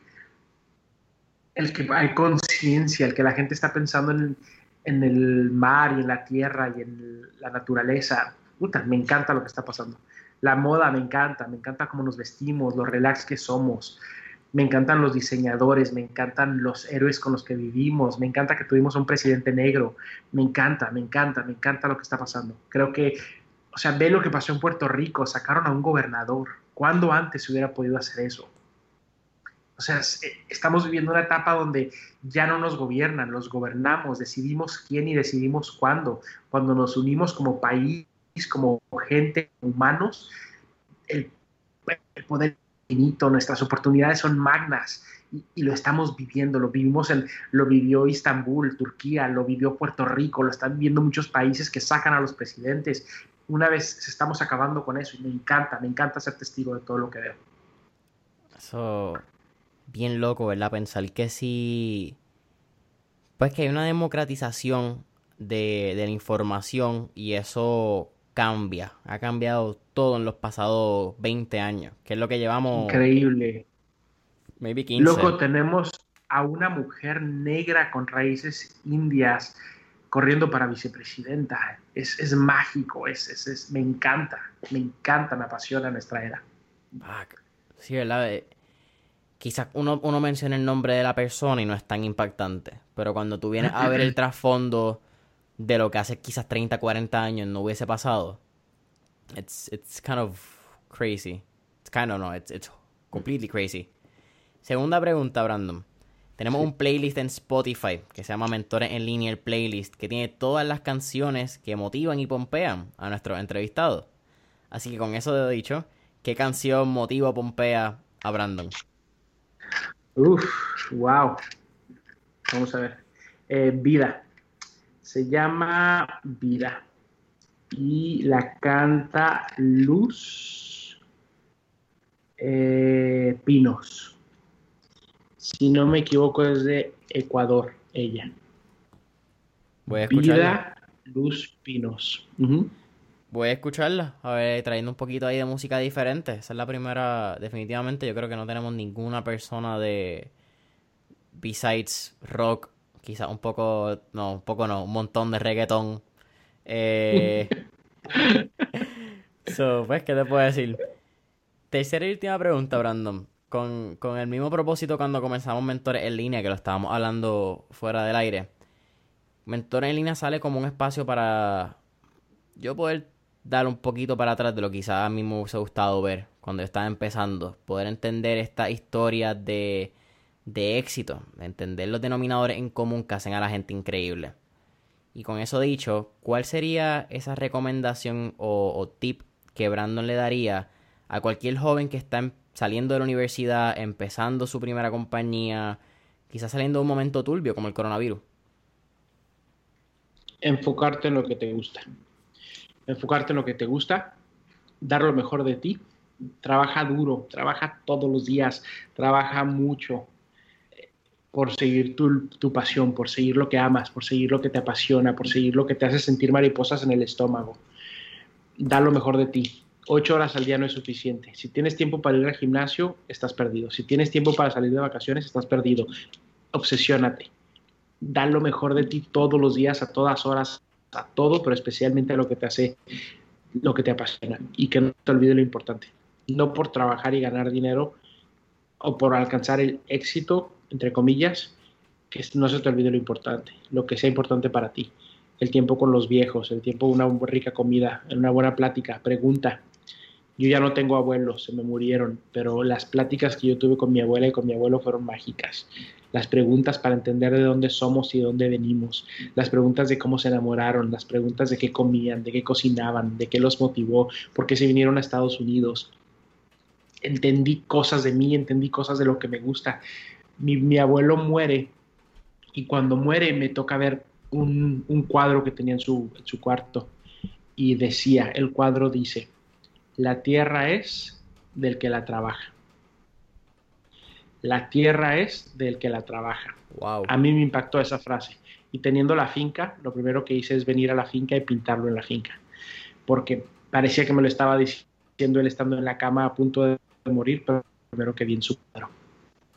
el que hay conciencia, el que la gente está pensando en, el mar y en la tierra y en la naturaleza. Puta, me encanta lo que está pasando. La moda me encanta, me encanta cómo nos vestimos, los relax que somos, me encantan los diseñadores, me encantan los héroes con los que vivimos, me encanta que tuvimos un presidente negro, me encanta, me encanta, me encanta lo que está pasando. Creo que, o sea, ve lo que pasó en Puerto Rico, sacaron a un gobernador. ¿Cuándo antes se hubiera podido hacer eso? O sea, eh, estamos viviendo una etapa donde ya no nos gobiernan, los gobernamos, decidimos quién y decidimos cuándo. Cuando nos unimos como país, como gente, humanos, el, el poder nuestras oportunidades son magnas y, lo estamos viviendo, lo vivimos en, lo vivió Istambul, Turquía, lo vivió Puerto Rico, lo están viviendo muchos países que sacan a los presidentes. Una vez estamos acabando con eso y me encanta, me encanta ser testigo de todo lo que veo.
Eso, bien loco, ¿verdad? Pensar que si, pues que hay una democratización de, de la información y eso cambia, ha cambiado todo en los pasados 20 años, que es lo que llevamos.
Increíble.
Maybe 15.
Loco, tenemos a una mujer negra con raíces indias corriendo para vicepresidenta. Es, es mágico, es, es, me encanta, me encanta, me apasiona nuestra era.
Sí, ¿verdad? Eh, quizás uno, uno menciona el nombre de la persona y no es tan impactante, pero cuando tú vienes a ver el trasfondo de lo que hace quizás 30, 40 años no hubiese pasado, it's, it's kind of crazy. It's kind of no, it's, it's completely crazy. Segunda pregunta, Brandon. Tenemos un playlist en Spotify que se llama Mentores en Línea, el playlist, que tiene todas las canciones que motivan y pompean a nuestros entrevistados. Así que con eso de dicho, ¿qué canción motiva o pompea a Brandon?
Uf, wow. Vamos a ver. Eh, vida. Se llama Vida y la canta Luz eh, Pinos. Si no me equivoco es de Ecuador, ella.
Voy a escucharla.
Luz Pinos.
Voy a escucharla, a ver, trayendo un poquito ahí de música diferente. Esa es la primera, definitivamente yo creo que no tenemos ninguna persona de besides rock, quizás un poco, no, un poco no, un montón de reggaetón eh, so, pues, ¿qué te puedo decir? Tercera y última pregunta, Brandon. Con, con el mismo propósito cuando comenzamos Mentores en línea, que lo estábamos hablando fuera del aire. Mentores en línea sale como un espacio para yo poder dar un poquito para atrás de lo que quizás a mí me hubiese gustado ver cuando yo estaba empezando. Poder entender esta historia de, de éxito, entender los denominadores en común que hacen a la gente increíble. Y con eso dicho, ¿cuál sería esa recomendación o, tip que Brandon le daría a cualquier joven que está em, saliendo de la universidad, empezando su primera compañía, quizás saliendo de un momento turbio como el coronavirus?
Enfocarte en lo que te gusta. Enfocarte en lo que te gusta, dar lo mejor de ti. Trabaja duro, trabaja todos los días, trabaja mucho, por seguir tu, pasión, por seguir lo que amas, por seguir lo que te apasiona, por seguir lo que te hace sentir mariposas en el estómago. Da lo mejor de ti. Ocho horas al día no es suficiente. Si tienes tiempo para ir al gimnasio, estás perdido. Si tienes tiempo para salir de vacaciones, estás perdido. Obsesiónate. da lo mejor de ti todos los días, a todas horas, a todo, pero especialmente a lo que te hace, lo que te apasiona y que no te olvides lo importante. No por trabajar y ganar dinero o por alcanzar el éxito, entre comillas, que no se te olvide lo importante, lo que sea importante para ti. El tiempo con los viejos, el tiempo de una rica comida, una buena plática, pregunta. Yo ya no tengo abuelos, se me murieron, pero las pláticas que yo tuve con mi abuela y con mi abuelo fueron mágicas. Las preguntas para entender de dónde somos y de dónde venimos, las preguntas de cómo se enamoraron, las preguntas de qué comían, de qué cocinaban, de qué los motivó, por qué se vinieron a Estados Unidos. Entendí cosas de mí, entendí cosas de lo que me gusta. Mi, mi abuelo muere y cuando muere me toca ver un, cuadro que tenía en su, en su cuarto y decía, el cuadro dice, la tierra es del que la trabaja. La tierra es del que la trabaja.
Wow.
A mí me impactó esa frase. Y teniendo la finca, lo primero que hice es venir a la finca y pintarlo en la finca. Porque parecía que me lo estaba diciendo él estando en la cama a punto de morir, pero primero que vi en su cuadro.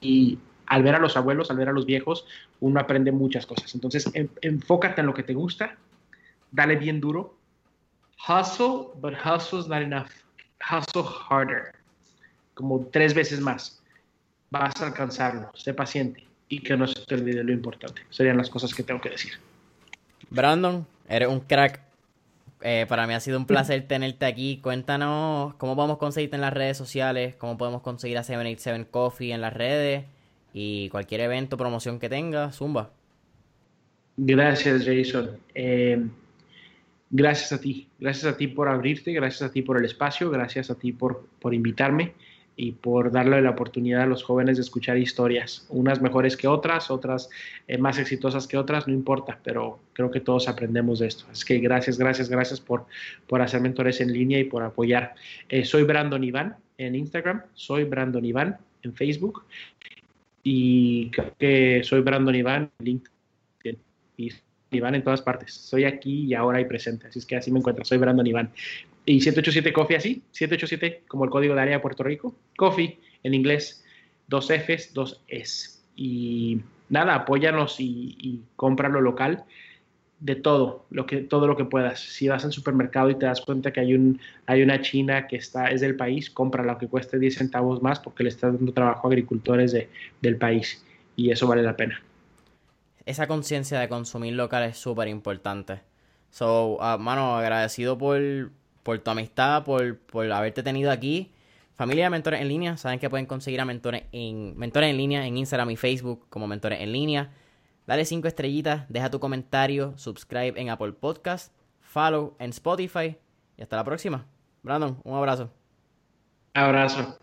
Y al ver a los abuelos, al ver a los viejos, uno aprende muchas cosas. Entonces, enfócate en lo que te gusta, dale bien duro. Hustle, but hustle is not enough. Hustle harder. Como tres veces más. Vas a alcanzarlo. Sé paciente y que no se te olvide lo importante. Serían las cosas que tengo que decir.
Brandon, eres un crack. Eh, para mí ha sido un placer tenerte aquí. Cuéntanos cómo podemos conseguirte en las redes sociales, cómo podemos conseguir a 787 Coffee en las redes y cualquier evento, promoción que tenga, zumba.
Gracias, Jason. Eh, gracias a ti. Gracias a ti por abrirte, gracias a ti por el espacio, gracias a ti por, por invitarme y por darle la oportunidad a los jóvenes de escuchar historias, unas mejores que otras, otras eh, más exitosas que otras, no importa, pero creo que todos aprendemos de esto. Así que gracias, gracias, gracias por, por hacer mentores en línea y por apoyar. Eh, soy Brandon Iván en Instagram, soy Brandon Iván en Facebook y creo que soy Brandon Iván, LinkedIn y Iván en todas partes. Soy aquí y ahora y presente, así es que así me encuentro. Soy Brandon Iván. Y 787 Coffee así, 787 como el código de área de Puerto Rico. Coffee en inglés, dos Fs, dos S. Y nada, apóyanos y, y cómpralo local de todo, lo que, todo lo que puedas. Si vas al supermercado y te das cuenta que hay, un, hay una china que está, es del país, compra lo que cueste 10 centavos más porque le está dando trabajo a agricultores de, del país y eso vale la pena.
Esa conciencia de consumir local es súper importante. So, uh, mano, agradecido por, por tu amistad, por, por haberte tenido aquí. Familia de Mentores en Línea, saben que pueden conseguir a mentores en, mentores en línea en Instagram y Facebook como Mentores en Línea. Dale 5 estrellitas, deja tu comentario, subscribe en Apple Podcast, follow en Spotify y hasta la próxima. Brandon, un abrazo.
Abrazo.